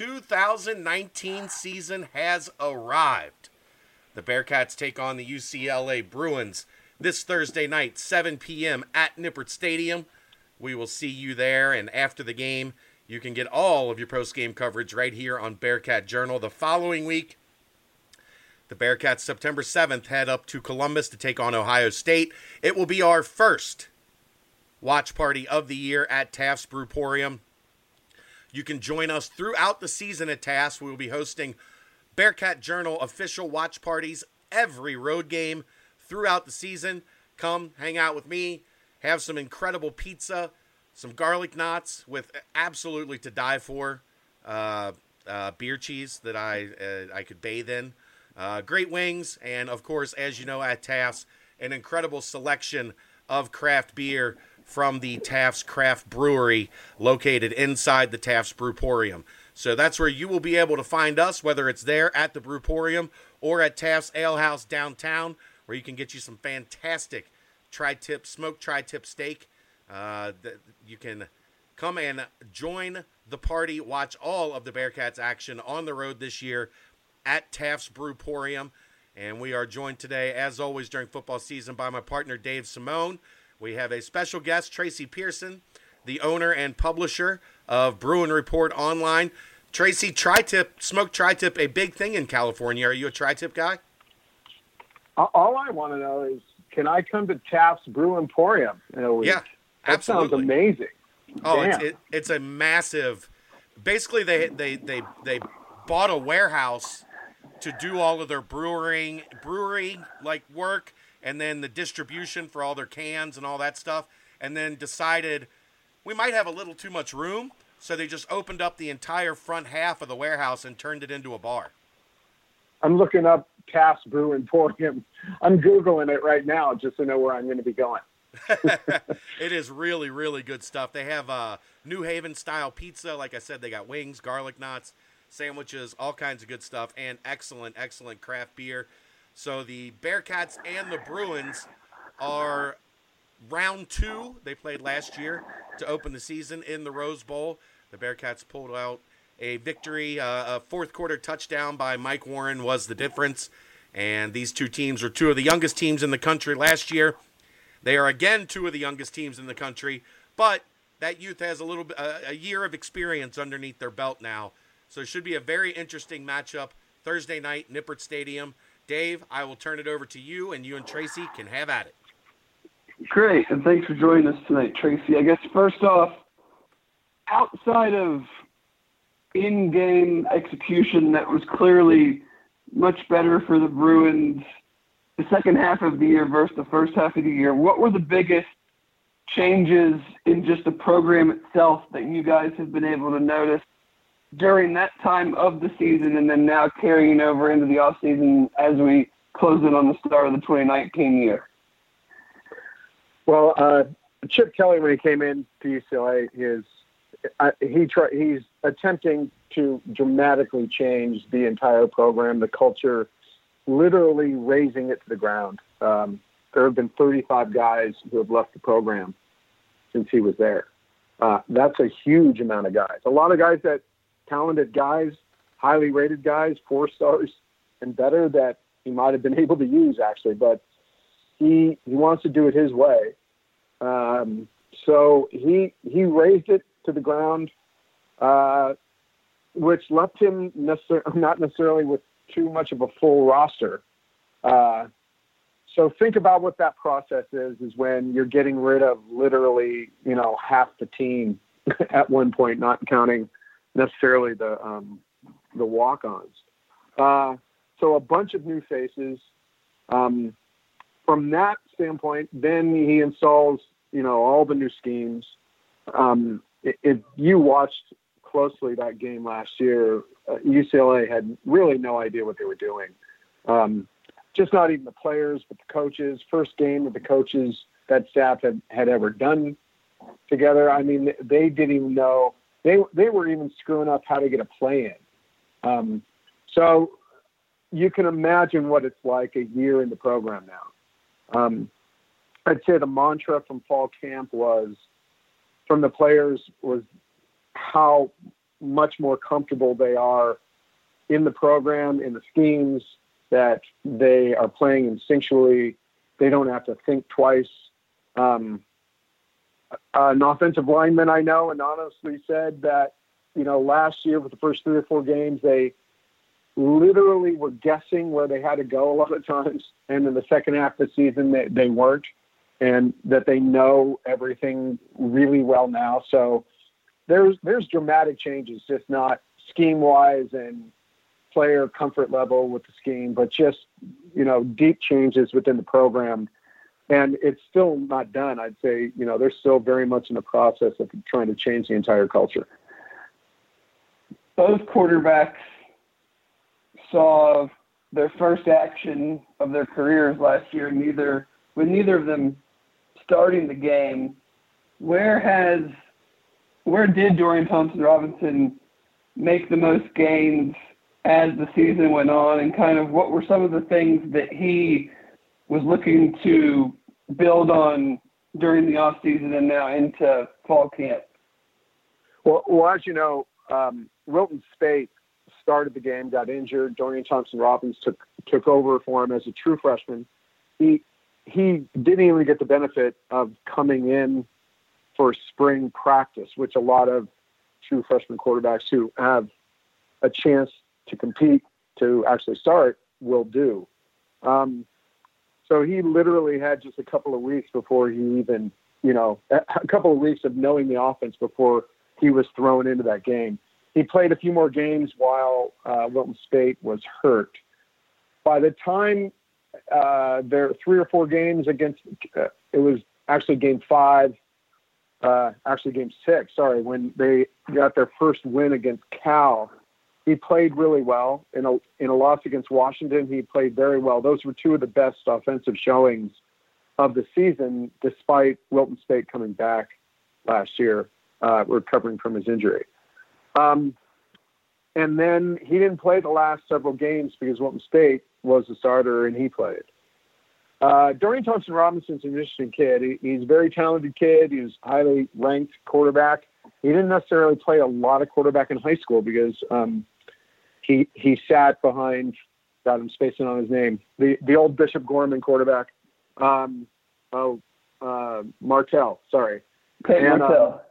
2019 season has arrived. The Bearcats take on the UCLA Bruins this Thursday night, 7 p.m. at Nippert Stadium. We will see you there, and after the game, you can get all of your post game coverage right here on Bearcat Journal. The following week, the Bearcats, September 7th, head up to Columbus to take on Ohio State. It will be our first watch party of the year at Taft's Brewporium. You can join us throughout the season at Taft's. We will be hosting Bearcat Journal official watch parties every road game throughout the season. Come hang out with me, have some incredible pizza, some garlic knots with absolutely to die for uh, uh, beer cheese that I uh, I could bathe in. Uh, great wings, and of course, as you know, at Taft's, an incredible selection of craft beer from the Taft's Craft Brewery located inside the Taft's Brewporium. So that's where you will be able to find us, whether it's there at the Brewporium or at Taft's Ale House downtown, where you can get you some fantastic tri-tip, smoked tri-tip steak. Uh, you can come and join the party, watch all of the Bearcats action on the road this year at Taft's Brewporium. And we are joined today, as always, during football season by my partner, Dave Simone. We have a special guest, Tracy Pearson, the owner and publisher of Bruin Report Online. Tracy, tri-tip, smoke tri-tip, a big thing in California. Are you a tri-tip guy? All I want to know is, can I come to Taft's Brew Emporium in a week? Yeah, that sounds amazing. Oh, it's, it, it's a massive. Basically, they they they they bought a warehouse to do all of their brewing brewery like work and then the distribution for all their cans and all that stuff and then decided we might have a little too much room so they just opened up the entire front half of the warehouse and turned it into a bar. I'm looking up Taft's brew emporium. I'm googling it right now just to know where i'm going to be going. It is really really good stuff. They have uh, new haven style pizza. Like i said they got wings garlic knots sandwiches, all kinds of good stuff, and excellent, excellent craft beer. So the Bearcats and the Bruins are round two. They played last year to open the season in the Rose Bowl. The Bearcats pulled out a victory. Uh, a fourth quarter touchdown by Mike Warren was the difference. And these two teams are two of the youngest teams in the country last year. They are again two of the youngest teams in the country, but that youth has a little bit, a year of experience underneath their belt now. So it should be a very interesting matchup Thursday night, Nippert Stadium. Dave, I will turn it over to you, and you and Tracy can have at it. Great, and thanks for joining us tonight, Tracy. I guess first off, outside of in-game execution that was clearly much better for the Bruins the second half of the year versus the first half of the year, what were the biggest changes in just the program itself that you guys have been able to notice during that time of the season and then now carrying over into the off season as we close in on the start of the 2019 year? Well, uh, Chip Kelly, when he came in to UCLA, is uh, he try, he's attempting to dramatically change the entire program, the culture, literally raising it to the ground. Um, there have been 35 guys who have left the program since he was there. Uh, that's a huge amount of guys. A lot of guys that talented guys, highly rated guys, four stars and better that he might have been able to use actually, but he he wants to do it his way. Um, so he he raised it to the ground, uh, which left him necessar- not necessarily with too much of a full roster. Uh, so think about what that process is: is when you're getting rid of literally, you know, half the team at one point, not counting necessarily the um, the walk-ons. Uh, so a bunch of new faces. Um, from that standpoint, then he installs you know all the new schemes. Um, if you watched closely that game last year, uh, UCLA had really no idea what they were doing. Um, just not even the players, but the coaches. First game that the coaches that staff had, had ever done together. I mean, they didn't even know they they were even screwing up how to get a play in. Um, so you can imagine what it's like a year in the program now. Um, I'd say the mantra from fall camp was from the players was how much more comfortable they are in the program, in the schemes, that they are playing instinctually. They don't have to think twice. Um, Uh, an offensive lineman I know anonymously said that, you know, last year with the first three or four games, they literally were guessing where they had to go a lot of times. And in the second half of the season, they, they weren't. And that they know everything really well now. So there's there's dramatic changes, just not scheme wise and player comfort level with the scheme, but just you know deep changes within the program. And it's still not done. I'd say you know they're still very much in the process of trying to change the entire culture. Both quarterbacks saw their first action of their careers last year. Neither with neither of them starting the game. Where has where did Dorian Thompson Robinson make the most gains as the season went on, and kind of what were some of the things that he was looking to build on during the off season and now into fall camp? Well, well as you know, um, Wilton Speight started the game, got injured. Dorian Thompson Robins took took over for him as a true freshman. He he didn't even get the benefit of coming in for spring practice, which a lot of true freshman quarterbacks who have a chance to compete to actually start will do. Um, so he literally had just a couple of weeks before he even, you know, a couple of weeks of knowing the offense before he was thrown into that game. He played a few more games while uh, Wilton Speight was hurt. By the time uh, there three or four games against, uh, it was actually game five, uh, actually game six, sorry, when they got their first win against Cal he played really well in a in a loss against Washington. He played very well. Those were two of the best offensive showings of the season, despite Wilton Speight coming back last year, uh, recovering from his injury. Um, and then he didn't play the last several games because Wilton Speight was the starter and he played. Uh, Dorian Thompson Robinson's an interesting kid. He, he's a very talented kid. He's highly ranked quarterback. He didn't necessarily play a lot of quarterback in high school because um, he he sat behind. God, I'm spacing on his name. The the old Bishop Gorman quarterback. Um, oh, uh, Martell. Sorry. Okay, and, Martell.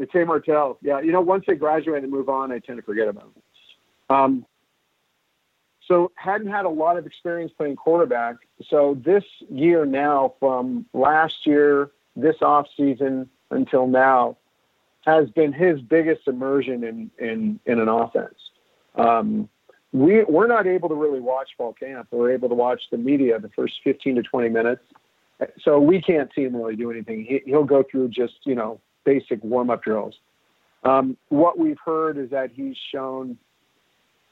Uh, Tate Martell. Yeah, you know, once they graduate and move on, I tend to forget about them. Um, so hadn't had a lot of experience playing quarterback. So this year now, from last year, this off season until now, has been his biggest immersion in in, in an offense. Um, we we're not able to really watch fall camp. We're able to watch the media the first 15 to 20 minutes, so we can't see him really do anything. He, he'll go through just you know basic warm up drills. Um, what we've heard is that he's shown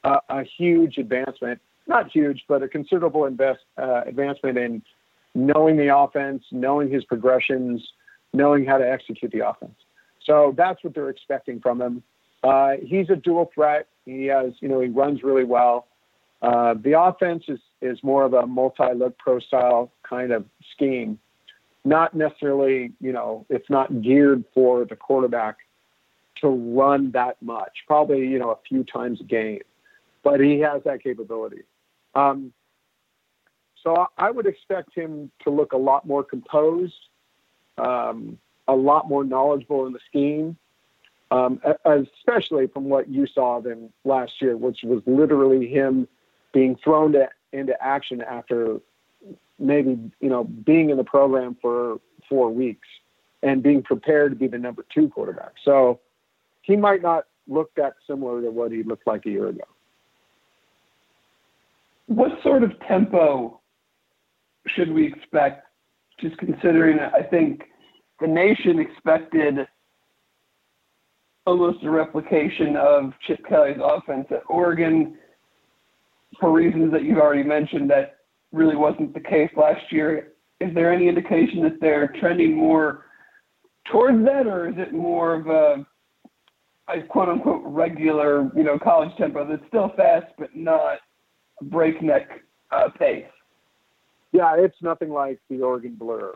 a, a huge advancement, not huge, but a considerable invest, uh, advancement in knowing the offense, knowing his progressions, knowing how to execute the offense. So that's what they're expecting from him. Uh, he's a dual threat. He has, you know, he runs really well. Uh, the offense is is more of a multi-look pro style kind of scheme, not necessarily, you know, it's not geared for the quarterback to run that much. Probably, you know, a few times a game, but he has that capability. Um, so I would expect him to look a lot more composed, um, a lot more knowledgeable in the scheme um, especially from what you saw them last year, which was literally him being thrown to, into action after maybe you know being in the program for four weeks and being prepared to be the number two quarterback. So he might not look that similar to what he looked like a year ago. What sort of tempo should we expect? Just considering, I think the nation expected almost a replication of Chip Kelly's offense at Oregon for reasons that you've already mentioned that really wasn't the case last year. Is there any indication that they're trending more towards that, or is it more of a, a quote unquote regular, you know, college tempo that's still fast but not a breakneck uh, pace? Yeah, it's nothing like the Oregon Blur.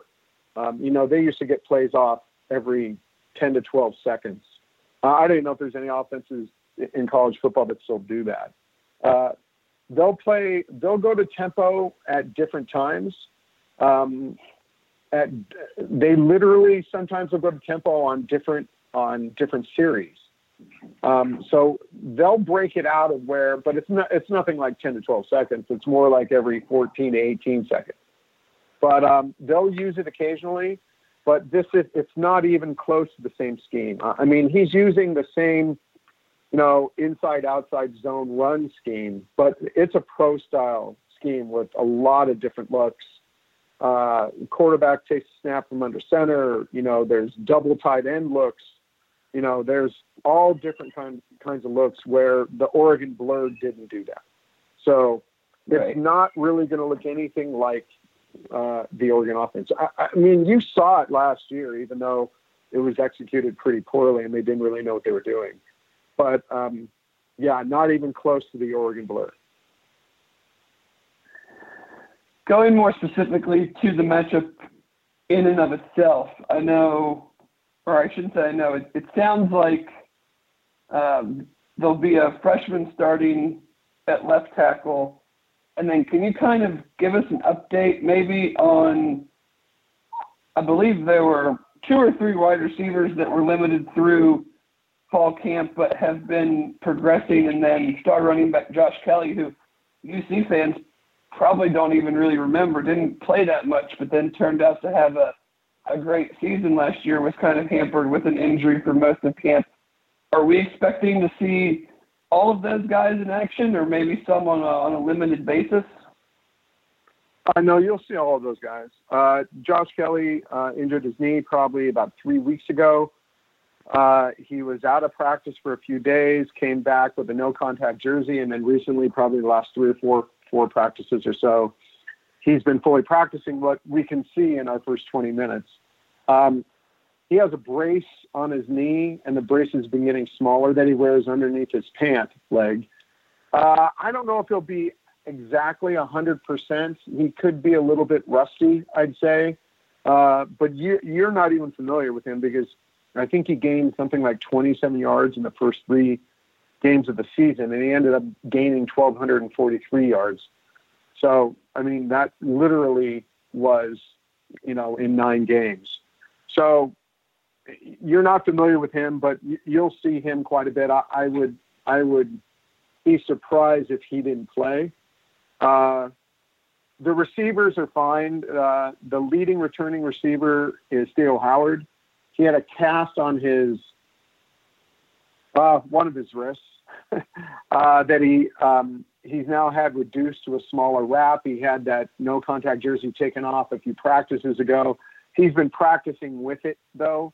Um, you know, they used to get plays off every 10 to 12 seconds Uh, I don't know if there's any offenses in college football that still do that. Uh, they'll play. They'll go to tempo at different times. Um, at they literally sometimes will go to tempo on different on different series. Um, so they'll break it out of where, but it's not. It's nothing like 10 to 12 seconds. It's more like every 14 to 18 seconds. But um, they'll use it occasionally. But this is it's not even close to the same scheme. I mean, he's using the same you know, inside outside zone run scheme, but it's a pro style scheme with a lot of different looks. Uh, quarterback takes a snap from under center. You know, there's double tight end looks. You know, there's all different kind, kinds of looks where the Oregon blur didn't do that. So right. it's not really going to look anything like uh, the Oregon offense. I, I mean, you saw it last year, even though it was executed pretty poorly and they didn't really know what they were doing but um, yeah, not even close to the Oregon Blur. Going more specifically to the matchup in and of itself, I know, or I shouldn't say I know, it, it sounds like um, there'll be a freshman starting at left tackle. And then can you kind of give us an update maybe on, I believe there were two or three wide receivers that were limited through fall camp, but have been progressing. And then star running back Josh Kelley, who UC fans probably don't even really remember, didn't play that much, but then turned out to have a, a great season last year, was kind of hampered with an injury for most of camp. Are we expecting to see all of those guys in action, or maybe some on a, on a limited basis? I uh, know you'll see all of those guys. Uh, Josh Kelley uh, injured his knee probably about three weeks ago. Uh, he was out of practice for a few days, came back with a no contact jersey, and then recently, probably the last three or four four practices or so, he's been fully practicing what we can see in our first 20 minutes. Um, he has a brace on his knee, and the brace has been getting smaller that he wears underneath his pant leg. Uh, I don't know if he'll be exactly 100%. He could be a little bit rusty, I'd say. Uh, but you, you're not even familiar with him because I think he gained something like 27 yards in the first three games of the season, and he ended up gaining 1,243 yards. So, I mean, that literally was, you know, in nine games. So, you're not familiar with him, but you'll see him quite a bit. I, I would, I would be surprised if he didn't play. Uh, the receivers are fine. Uh, the leading returning receiver is Theo Howard he had a cast on his uh, one of his wrists uh, that he um, he's now had reduced to a smaller wrap. He had that no contact jersey taken off a few practices ago. He's been practicing with it though,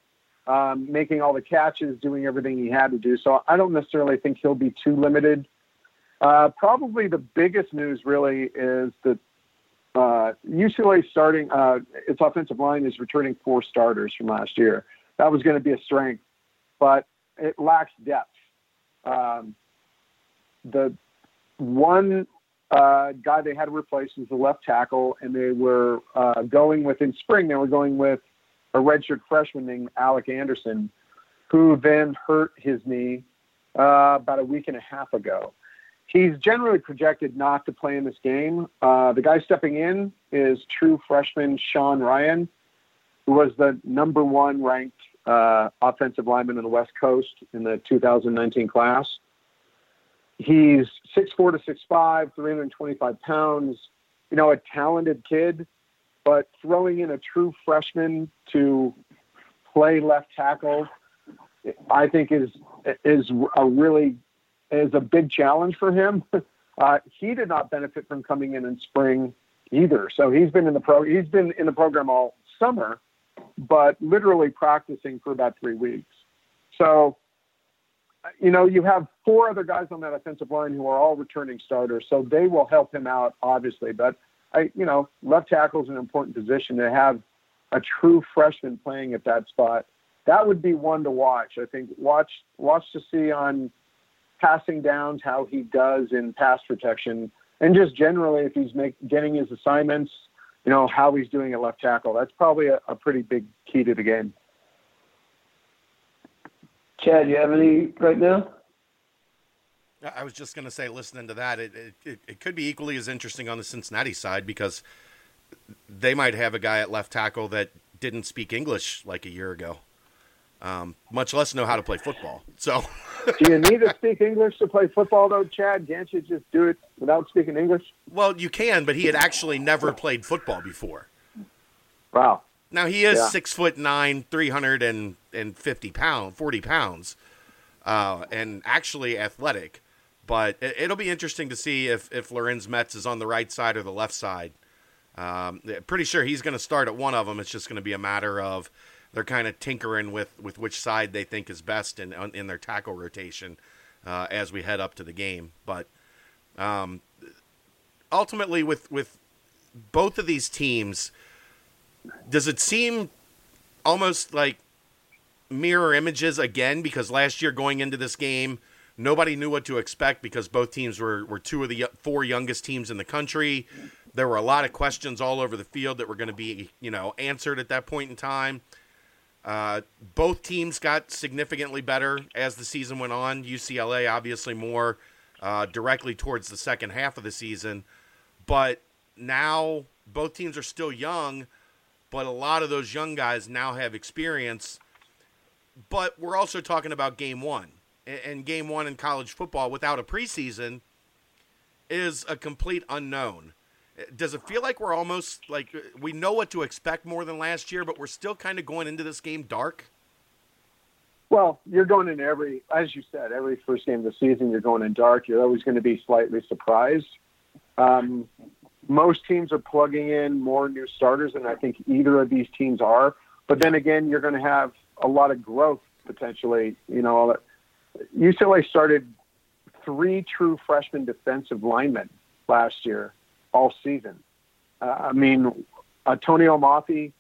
um, making all the catches, doing everything he had to do. So I don't necessarily think he'll be too limited. Uh, probably the biggest news really is that uh, UCLA starting uh, its offensive line is returning four starters from last year. That was going to be a strength, but it lacks depth. Um, the one uh, guy they had to replace was the left tackle, and they were uh, going with in spring. They were going with a redshirt freshman named Alec Anderson, who then hurt his knee uh, about a week and a half ago. He's generally projected not to play in this game. Uh, the guy stepping in is true freshman Sean Rhyan, who was the number one ranked uh, offensive lineman in the West Coast in the 2019 class. He's 6'4 to 6'5, 325 pounds, you know, a talented kid, but throwing in a true freshman to play left tackle, I think is is a really is a big challenge for him. Uh, he did not benefit from coming in in spring either. So he's been in the pro he's been in the program all summer, but literally practicing for about three weeks. So, you know, you have four other guys on that offensive line who are all returning starters, so they will help him out, obviously. But I, you know, left tackle is an important position to have a true freshman playing at that spot. That would be one to watch. I think watch watch to see on passing downs, how he does in pass protection, and just generally if he's make, getting his assignments, you know, how he's doing at left tackle. That's probably a, a pretty big key to the game. Chad, you have any right now? I was just going to say, listening to that, it, it, it could be equally as interesting on the Cincinnati side because they might have a guy at left tackle that didn't speak English like a year ago, um, much less know how to play football. So, do you need to speak English to play football, though, Chad? Can't you just do it without speaking English? Well, you can, but he had actually never played football before. Wow. Now he is Yeah. six foot nine, three hundred and and fifty pound, forty pounds, uh, and actually athletic. But it, it'll be interesting to see if if Lorenz Metz is on the right side or the left side. Um, pretty sure he's going to start at one of them. It's just going to be a matter of they're kind of tinkering with with which side they think is best in in their tackle rotation uh, as we head up to the game. But um, ultimately, with with both of these teams, does it seem almost like mirror images again? Because last year going into this game, nobody knew what to expect because both teams were, were two of the four youngest teams in the country. There were a lot of questions all over the field that were going to be, you know, answered at that point in time. Uh, both teams got significantly better as the season went on. UCLA obviously more uh, directly towards the second half of the season, but now both teams are still young, but a lot of those young guys now have experience. But we're also talking about game one, and game one in college football without a preseason is a complete unknown. Does it feel like we're almost like we know what to expect more than last year, but we're still kind of going into this game dark? Well, you're going in every, as you said, every first game of the season, you're going in dark. You're always going to be slightly surprised. Um, most teams are plugging in more new starters, and I think either of these teams are. But then again, you're going to have a lot of growth potentially. You know, UCLA started three true freshman defensive linemen last year, all season. Uh, I mean, Antonio Mafi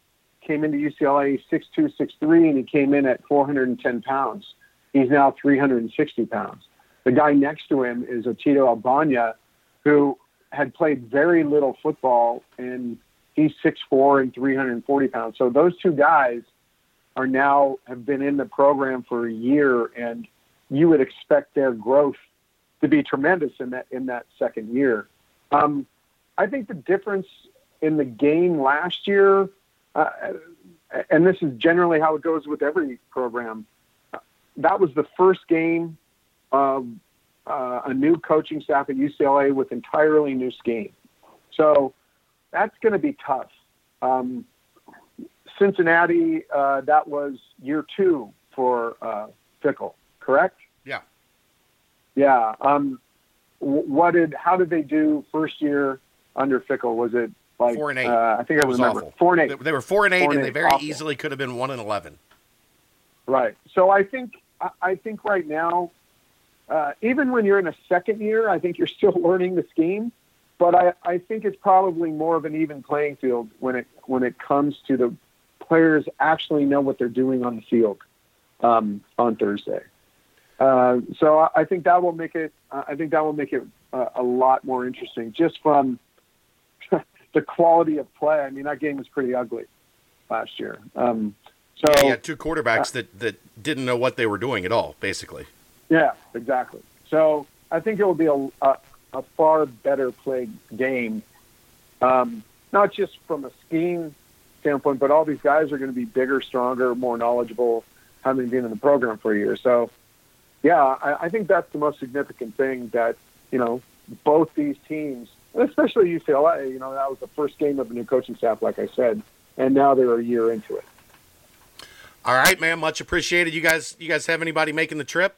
came into UCLA 6'2", 6'3", and he came in at 410 pounds. He's now 360 pounds. The guy next to him is Otito Ogbonnia, who had played very little football, and he's 6'4", and 340 pounds. So those two guys are now have been in the program for a year, and you would expect their growth to be tremendous in that in that second year. Um, I think the difference in the game last year, uh, and this is generally how it goes with every program, that was the first game of uh, a new coaching staff at UCLA with entirely new scheme. So that's going to be tough. Um, Cincinnati, uh, that was year two for uh, Fickell, correct? Yeah. Yeah. Um, what did? How did they do first year under Fickell? Was it like Four and eight. Uh, I think I It was remember awful. four and eight. They, they were four and eight, Four and and they very Awful. easily could have been one and eleven. Right. So I think I- I think right now, uh, even when you're in a second year, I think you're still learning the scheme. But I, I think it's probably more of an even playing field when it when it comes to the players actually know what they're doing on the field um, on Thursday. Uh, so I, I think that will make it. Uh, I think that will make it uh, a lot more interesting, just from the quality of play. I mean, that game was pretty ugly last year. Um, so yeah, you had two quarterbacks that, that didn't know what they were doing at all, basically. Yeah, exactly. So I think it will be a, a, a far better played game, um, not just from a scheme standpoint, but all these guys are going to be bigger, stronger, more knowledgeable, having been in the program for a year. So, yeah, I, I think that's the most significant thing that, you know, both these teams, especially UCLA, you know, that was the first game of the new coaching staff, like I said, and now they're a year into it. All right, man. Much appreciated. You guys, you guys have anybody making the trip?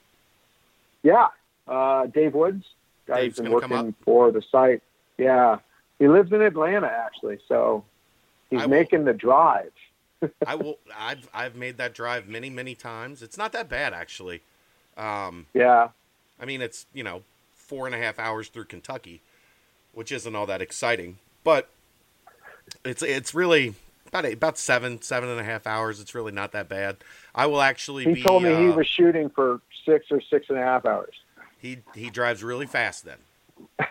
Yeah, uh, Dave Woods, guy's Dave's been working for the site. Yeah, he lives in Atlanta actually, so he's I will- making the drive. I will. I've I've made that drive many many times. It's not that bad actually. Um, Yeah, I mean, it's you know four and a half hours through Kentucky, which isn't all that exciting, but it's it's really about eight, about seven seven and a half hours. It's really not that bad. I will actually he be. told me he uh, was shooting for six or six and a half hours. He he drives really fast then.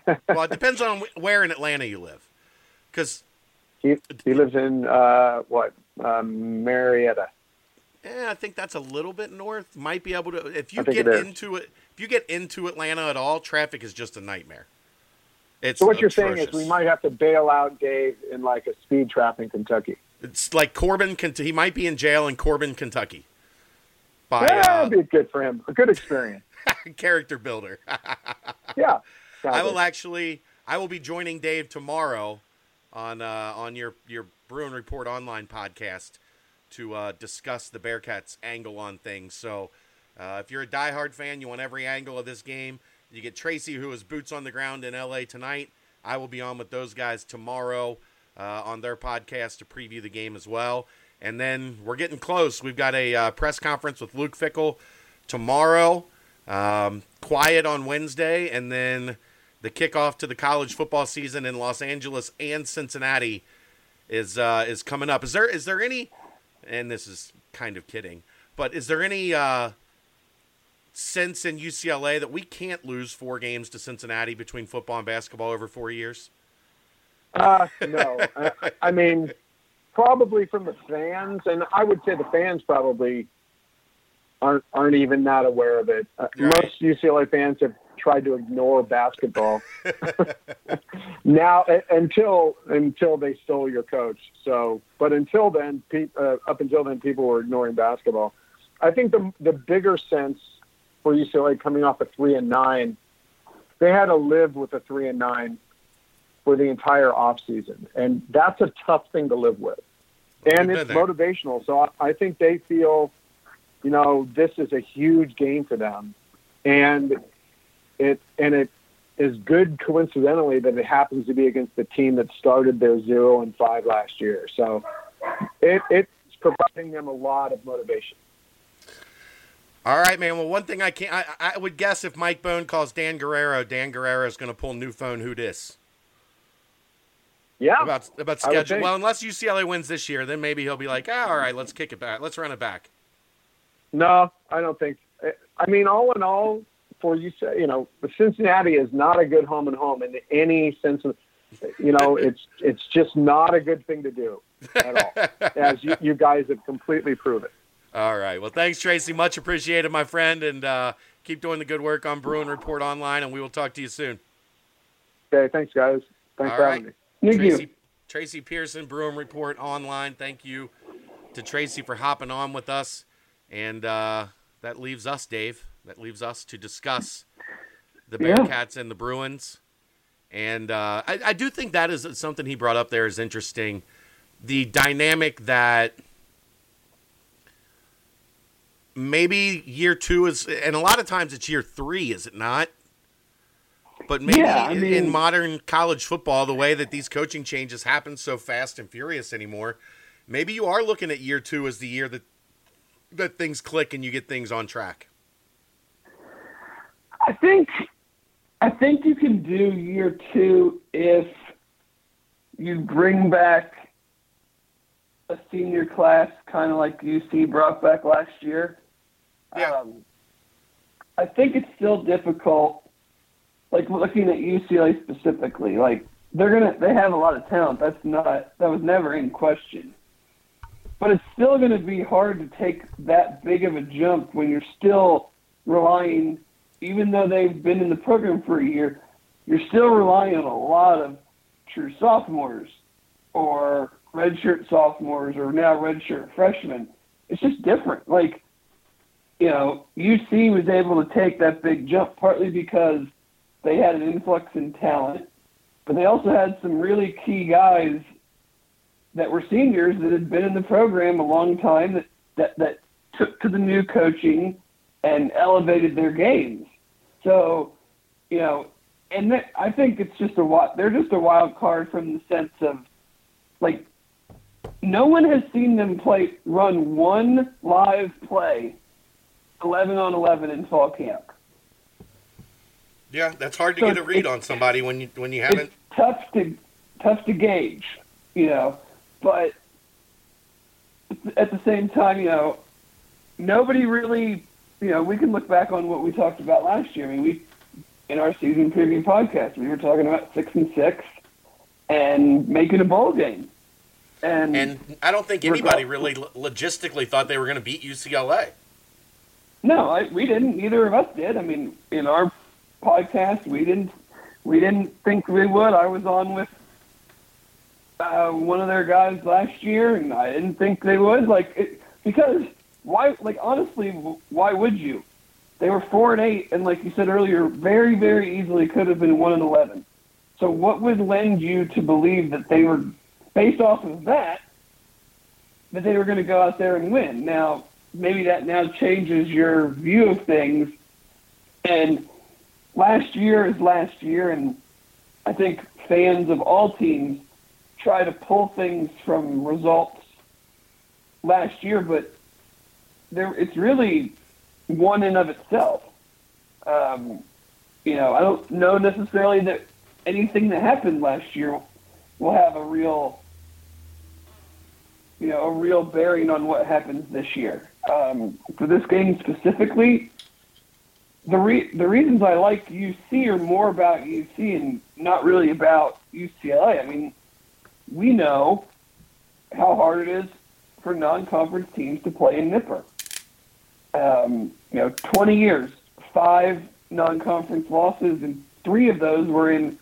well, it depends on where in Atlanta you live, because He he lives in uh, what um, Marietta. Eh, I think that's a little bit north. Might be able to if you get it into it. If you get into Atlanta at all, traffic is just a nightmare. It's So what you're saying is we might have to bail out Dave in like a speed trap in Kentucky. It's like Corbin. He might be in jail in Corbin, Kentucky. By yeah, uh, that'd be good for him. A good experience. character builder. Yeah. I will actually. I will be joining Dave tomorrow on uh, on your your Bruin Report online podcast to uh, discuss the Bearcats angle on things. So, uh, if you're a diehard fan, you want every angle of this game. You get Tracy, who is boots on the ground in LA tonight. I will be on with those guys tomorrow uh, on their podcast to preview the game as well. And then we're getting close. We've got a uh, press conference with Luke Fickell tomorrow. Um, quiet on Wednesday, and then the kickoff to the college football season in Los Angeles and Cincinnati is uh, is coming up. Is there is there any? And this is kind of kidding, but is there any uh, sense in UCLA that we can't lose four games to Cincinnati between football and basketball over four years? Uh, no, I, I mean, probably from the fans, and I would say the fans probably aren't aren't even not aware of it. Uh, Right. Most UCLA fans have tried to ignore basketball now until until they stole your coach. So, but until then, pe- uh, up until then, people were ignoring basketball. I think the the bigger sense for UCLA coming off a three and nine, they had to live with a three and nine for the entire off season, and that's a tough thing to live with. And We've it's motivational, so I, I think they feel, you know, this is a huge game for them, and it and it is good coincidentally that it happens to be against the team that started their zero and five last year. So it, it's providing them a lot of motivation. All right, man. Well, one thing I can't, I, I would guess if Mike Bohn calls Dan Guerrero, Dan Guerrero is going to pull new phone. Who dis? Yeah, about about schedule. Well, unless UCLA wins this year, then maybe he'll be like, ah, all right, let's kick it back. Let's run it back. No, I don't think. I mean, all in all, for you, say, you know, Cincinnati is not a good home and home in any sense of, you know, it's it's just not a good thing to do at all, as you, you guys have completely proven. All right. Well, thanks, Tracy. Much appreciated, my friend, and uh, keep doing the good work on Bruin Report Online, and we will talk to you soon. Okay, thanks, guys. Thanks All for right. having me. Thank Tracy, you. Tracy Pearson, Bruin Report Online. Thank you to Tracy for hopping on with us, and uh, that leaves us, Dave. That leaves us to discuss the Yeah. Bearcats and the Bruins. And uh, I, I do think that is something he brought up there is interesting. The dynamic that maybe year two is, and a lot of times it's year three, is it not? But maybe Yeah, I in- mean- in modern college football, the way that these coaching changes happen so fast and furious anymore, maybe you are looking at year two as the year that that things click and you get things on track. I think I think you can do year two if you bring back a senior class, kind of like UC brought back last year. Yeah. Um, I think it's still difficult. Like looking at UCLA specifically, like they're gonna they have a lot of talent. That's not that was never in question. But it's still going to be hard to take that big of a jump when you're still relying even though they've been in the program for a year, you're still relying on a lot of true sophomores or redshirt sophomores or now redshirt freshmen. It's just different. Like, you know, UC was able to take that big jump partly because they had an influx in talent, but they also had some really key guys that were seniors that had been in the program a long time that, that, that took to the new coaching and elevated their games. So, you know, and that, I think it's just a they're just a wild card from the sense of like no one has seen them play run one live play 11 on 11 in fall camp. Yeah, that's hard to So get a read on somebody when you when you haven't. It's tough to tough to gauge, you know, but at the same time, you know, nobody really, you know, we can look back on what we talked about last year. I mean, we in our season preview podcast, we were talking about six and six and making a bowl game. And, And I don't think anybody really logistically thought they were going to beat UCLA. no, I, we didn't. Neither of us did. I mean, in our podcast, we didn't. We didn't think we would. I was on with uh, one of their guys last year, and I didn't think they would. Like, it, because why? Like, honestly, why would you? They were four and eight, and like you said earlier, very, very easily could have been one and eleven. So, what would lend you to believe that they were, based off of that, that they were going to go out there and win? Now, maybe that now changes your view of things. And last year is last year, and I think fans of all teams try to pull things from results last year, but there it's really one in of itself. Um, you know, I don't know necessarily that anything that happened last year will have a real, you know, a real bearing on what happens this year. Um, for this game specifically, the re- the reasons I like UC are more about UC and not really about UCLA. I mean, we know how hard it is for non-conference teams to play in Nippert. Um, you know, 20 years, five non-conference losses, and three of those were in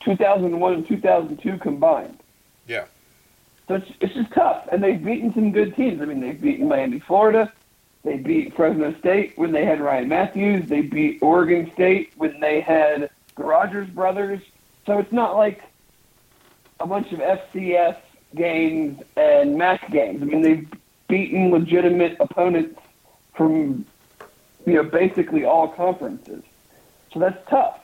2001 and 2002 combined. Yeah. So it's, it's just tough, and they've beaten some good teams. I mean, they've beaten Miami, Florida. They beat Fresno State when they had Ryan Mathews. They beat Oregon State when they had the Rodgers brothers. So it's not like a bunch of FCS games and MAC games. I mean, they've beaten legitimate opponents from, you know, basically all conferences. So that's tough.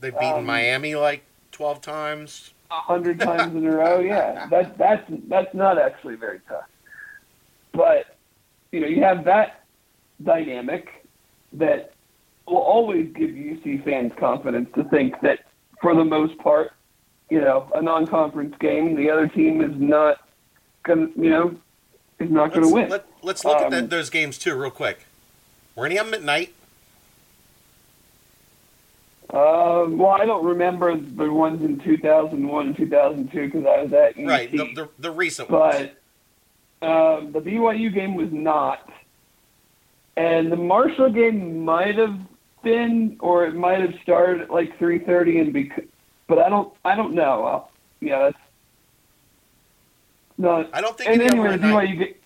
They've beaten Um, Miami like 12 times. A hundred times in a row, yeah. That that's that's not actually very tough. But you know, you have that dynamic that will always give UC fans confidence to think that for the most part, you know, a non-conference game, the other team is not to, you know, is not going to win. let, let's look at Um, that, those games too, real quick. Were any of them at night? Uh, well, I don't remember the ones in 2001 and 2002 because I was at UC. Right, the, the, the recent ones. but um, the BYU game was not, and the Marshall game might have been, or it might have started at like 3:30, and bec- but I don't, I don't know. I'll, yeah, that's no. I don't think And any of them were anyway, the. BYU, ga-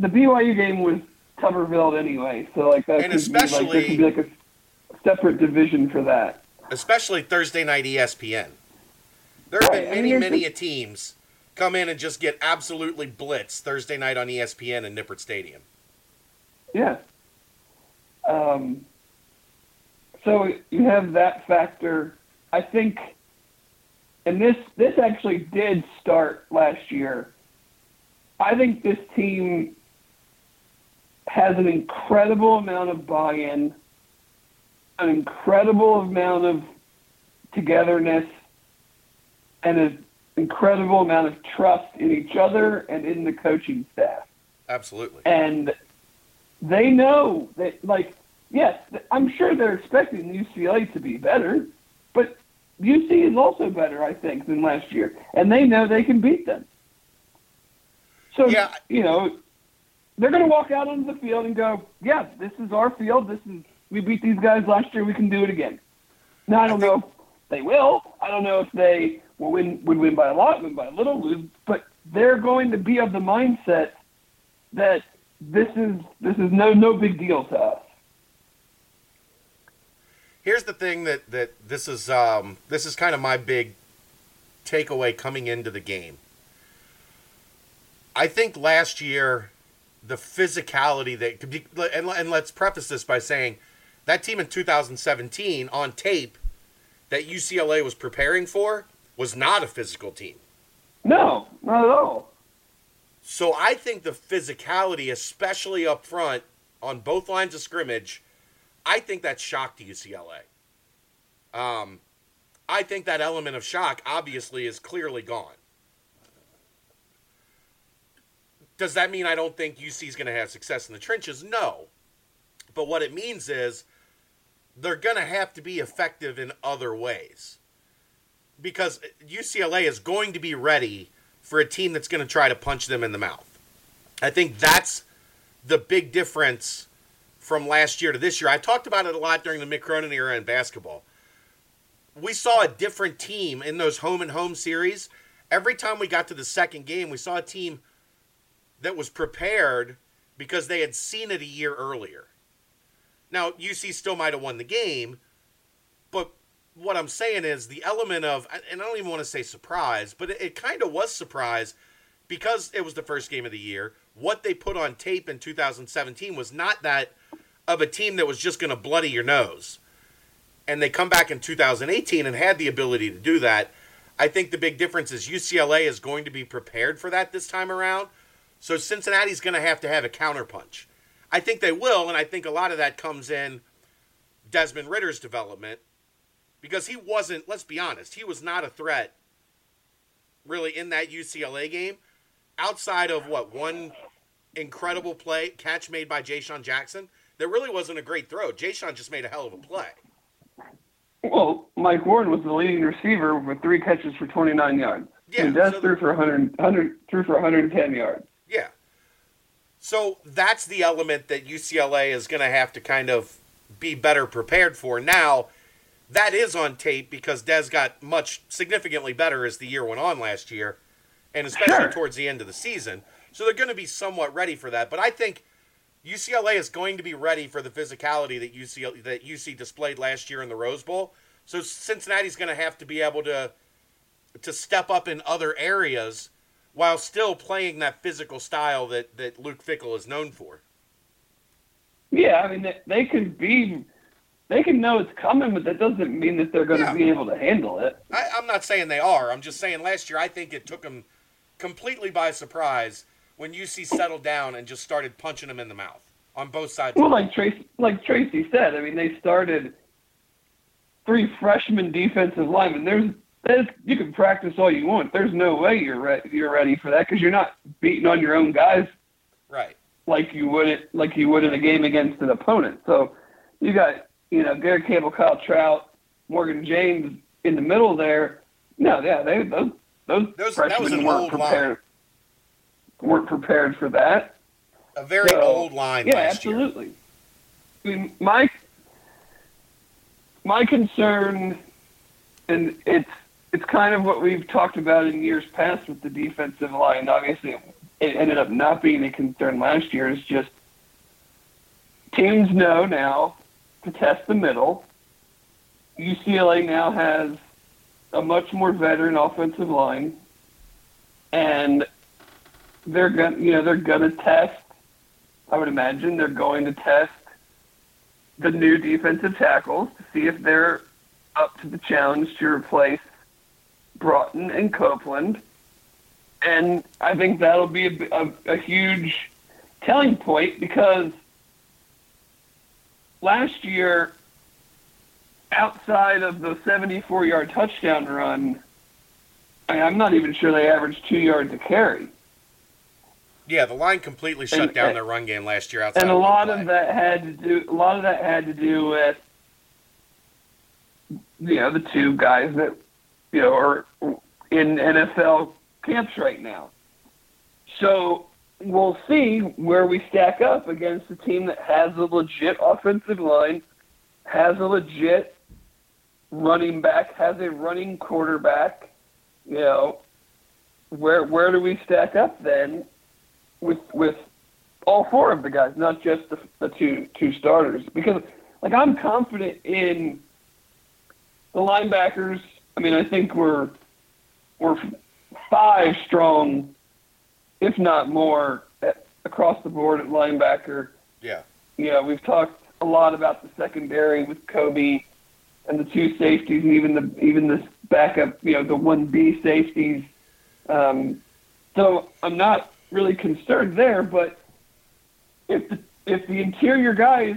the BYU game was Tuberville anyway, so like that And could be like there especially- could be like a separate division for that. especially Thursday night ESPN. There have Right, been many, many teams come in and just get absolutely blitzed Thursday night on ESPN in Nippert Stadium. Yeah. Um, so you have that factor. I think, and this this actually did start last year. I think this team has an incredible amount of buy-in, an incredible amount of togetherness, and an incredible amount of trust in each other and in the coaching staff. Absolutely. and they know that like yes i'm sure they're expecting ucla to be better but uc is also better i think than last year. And they know they can beat them so Yeah. you know they're going to walk out onto the field and go yeah this is our field this is we beat these guys last year we can do it again now i don't know if they will i don't know if they will win would win by a lot win by a little lose but they're going to be of the mindset that this is this is no no big deal to us. Here's the thing that, that this is um, this is kind of my big takeaway coming into the game. I think last year the physicality that could be and, and let's preface this by saying that team in 2017 on tape that UCLA was preparing for was not a physical team. No, not at all. So I think the physicality, especially up front on both lines of scrimmage, I think that shocked UCLA. Um, I think that element of shock obviously is clearly gone. Does that mean I don't think UC is going to have success in the trenches? No. But what it means is they're going to have to be effective in other ways. Because UCLA is going to be ready for a team that's going to try to punch them in the mouth. I think that's the big difference from last year to this year. I talked about it a lot during the Mick Cronin era in basketball. We saw a different team in those home and home series. Every time we got to the second game, we saw a team that was prepared because they had seen it a year earlier. Now, UC still might have won the game, but what I'm saying is the element of, and I don't even want to say surprise, but it, it kind of was surprise because it was the first game of the year. What they put on tape in 2017 was not that of a team that was just going to bloody your nose. And they come back in 2018 and had the ability to do that. I think the big difference is UCLA is going to be prepared for that this time around. So Cincinnati's going to have to have a counterpunch. I think they will, and I think a lot of that comes in Desmond Ridder's development because he wasn't, let's be honest, he was not a threat really in that UCLA game outside of what one incredible play catch made by Jayshon Jackson. There really wasn't a great throw. Jayshon just made a hell of a play. Well, Mike Warren was the leading receiver with three catches for 29 yards. Yeah, and Des so threw for 100, 100 threw for 110 yards. So that's the element that UCLA is going to have to kind of be better prepared for. Now, that is on tape because Des got much significantly better as the year went on last year, and especially Sure. towards the end of the season. So they're going to be somewhat ready for that. But I think UCLA is going to be ready for the physicality that UCLA that UC displayed last year in the Rose Bowl. So Cincinnati's going to have to be able to to step up in other areas while still playing that physical style that, that Luke Fickell is known for. Yeah, I mean they, they can be, they can know it's coming, but that doesn't mean that they're going to Yeah. be able to handle it. I, I'm not saying they are. I'm just saying last year I think it took them completely by surprise when UC settled down and just started punching them in the mouth on both sides. Well, like Tracy, like Tracy said, I mean they started three freshman defensive linemen. There's, you can practice all you want. There's no way you're re- you're ready for that because you're not beating on your own guys right. like you would like you would in a game against an opponent. So you got you know Garrett Cable, Kyle Trout, Morgan James in the middle there. No, yeah, they those those, Those- that was freshmen an weren't old prepared weren't prepared for that. A very So, old line Yeah, last year. absolutely. I mean, my my concern, and it's it's kind of what we've talked about in years past with the defensive line. Obviously, it ended up not being a concern last year. It's just teams know now to test the middle. UCLA now has a much more veteran offensive line, and they're going you know they're gonna test. I would imagine they're going to test the new defensive tackles to see if they're up to the challenge to replace Broughton and Copeland. And I think that'll be a, a, a huge telling point because last year, outside of the 74 yard touchdown run, I I'm not even sure they averaged two yards a carry. Yeah, the line completely shut And- down eh, their run game last year outside and a of lot play. of that had to do a lot of that had to do with you know the two guys that you know are in NFL camps right now. So we'll see where we stack up against a team that has a legit offensive line, has a legit running back, has a running quarterback. You know, where where do we stack up then with with all four of the guys, not just the, the two two starters. Because like I'm confident in the linebackers. I mean, I think we're we're five strong, if not more, at, across the board at linebacker. yeah. Know, we've talked a lot about the secondary with Coby and the two safeties, and even the even the backup. You know, the one B safeties. Um, so I'm not really concerned there, but if the if the interior guys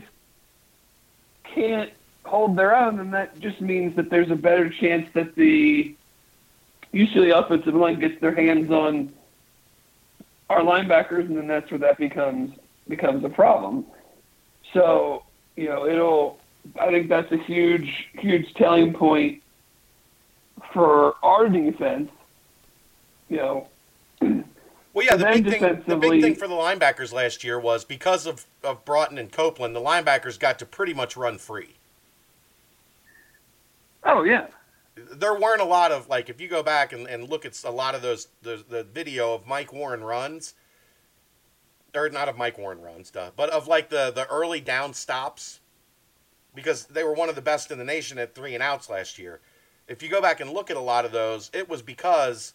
can't hold their own, then that just means that there's a better chance that the usually offensive line gets their hands on our linebackers, and then that's where that becomes becomes a problem. So you know, it'll. I think that's a huge, huge telling point for our defense. You know, Well, yeah, the big thing the big thing for the linebackers last year was because of, of Broughton and Copeland, the linebackers got to pretty much run free. Oh yeah, There weren't a lot of like if you go back and, and look at a lot of those the, the video of Mike Warren runs, or not of Mike Warren runs, duh, but of like the the early down stops, because they were one of the best in the nation at three and outs last year. If you go back and look at a lot of those, it was because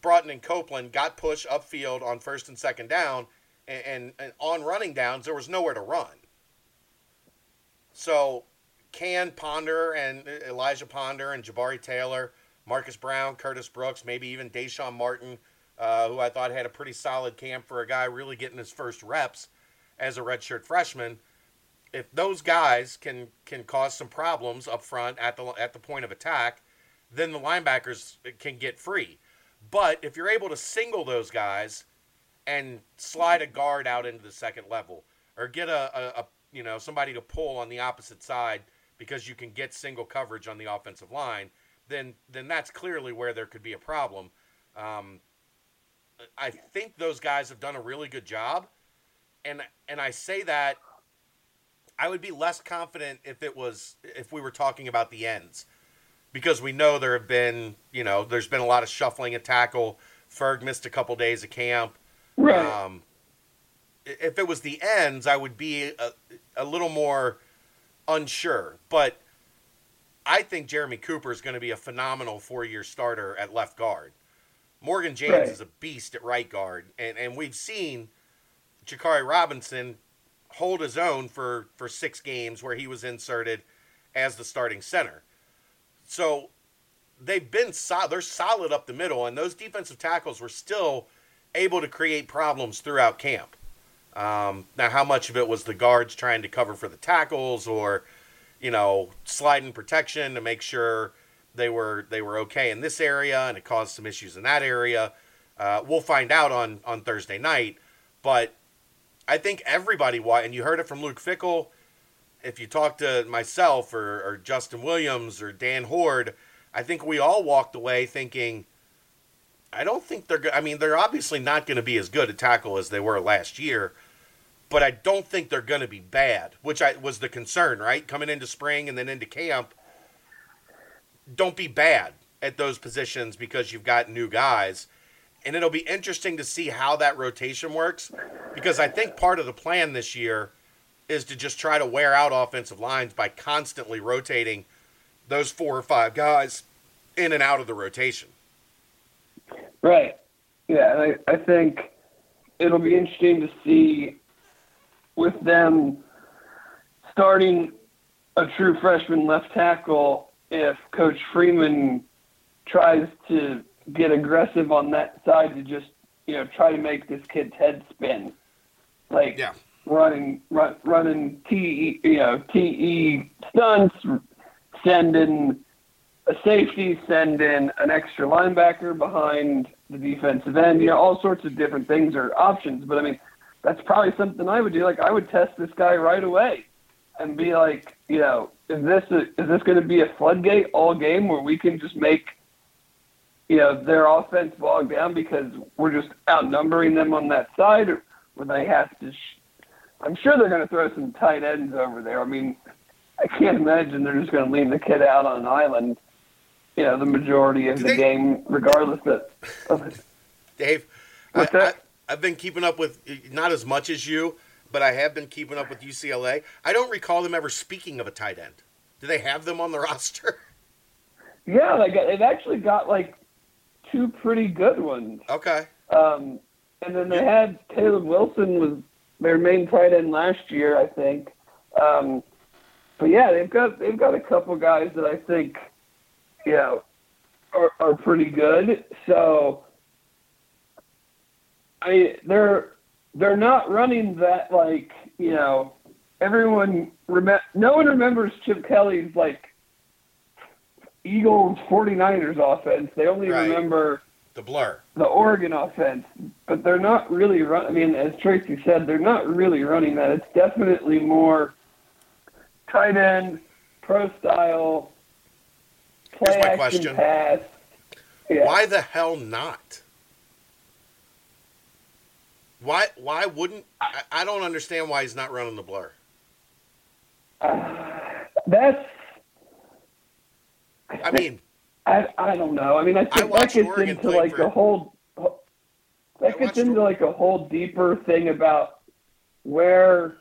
Broughton and Copeland got push upfield on first and second down, and, and, and on running downs there was nowhere to run. So can Ponder and uh, Elijah Ponder and Jabari Taylor, Marcus Brown, Curtis Brooks, maybe even Deshaun Martin, uh, who I thought had a pretty solid camp for a guy really getting his first reps as a redshirt freshman. If those guys can can cause some problems up front at the at the point of attack, then the linebackers can get free. But if you're able to single those guys and slide a guard out into the second level, or get a, a, a you know somebody to pull on the opposite side because you can get single coverage on the offensive line, then then that's clearly where there could be a problem. Um, I think those guys have done a really good job, and and I say that I would be less confident if it was if we were talking about the ends, because we know there have been you know there's been a lot of shuffling at tackle. Ferg missed a couple days of camp. right. Um, if it was the ends, I would be a, a little more unsure. But I think Jeremy Cooper is going to be a phenomenal four-year starter at left guard. Morgan James Right. is a beast at right guard, and and we've seen Jakari Robinson hold his own for for six games where he was inserted as the starting center. So they've been solid. They're solid up the middle, and those defensive tackles were still able to create problems throughout camp. Um, now, how much of it was the guards trying to cover for the tackles, or you know, sliding protection to make sure they were they were okay in this area, and it caused some issues in that area. Uh, we'll find out on on Thursday night, but I think everybody and you heard it from Luke Fickell. If you talk to myself or, or Justin Williams or Dan Hoard, I think we all walked away thinking, I don't think they're. I mean, they're obviously not going to be as good at tackle as they were last year, but I don't think they're going to be bad, which I was the concern, right? Coming into spring and then into camp, don't be bad at those positions because you've got new guys. And it'll be interesting to see how that rotation works because I think part of the plan this year is to just try to wear out offensive lines by constantly rotating those four or five guys in and out of the rotation. Right. Yeah, I, I think it'll be interesting to see with them starting a true freshman left tackle if Coach Freeman tries to get aggressive on that side to just, you know, try to make this kid's head spin. Like Yeah. running run, running TE you know, TE stunts, sending a safety, send in an extra linebacker behind the defensive end. You know, all sorts of different things are options. But I mean, that's probably something I would do. Like I would test this guy right away and be like, you know, is this a, is this going to be a floodgate all game where we can just make you know their offense bog down because we're just outnumbering them on that side, or where they have to. Sh- I'm sure they're going to throw some tight ends over there. I mean, I can't imagine they're just going to leave the kid out on an island. You know, the majority of Do the they- game, regardless of, of Dave, I, What's that? I've been keeping up with not as much as you, but I have been keeping up with UCLA. I don't recall them ever speaking of a tight end. Do they have them on the roster? yeah, like they've actually got like two pretty good ones. Okay. Um, and then they had Caleb Wilson was their main tight end last year, I think. Um, but yeah, they've got they've got a couple guys that I think, you know, are are pretty good. So I they're they're not running that like you know everyone rem- no one remembers Chip Kelly's like Eagles 49ers offense. They only Right. remember The blur. the Oregon offense, but they're not really run. I mean, as Tracy said, they're not really running that. It's definitely more tight end, pro style, play Here's my question. pass. Yeah. Why the hell not? Why? Why wouldn't? I, I don't understand why he's not running the blur. Uh, that's. I mean, I I don't know. I mean, I think I that gets Oregon into like for- a whole. That gets into like a whole deeper thing about where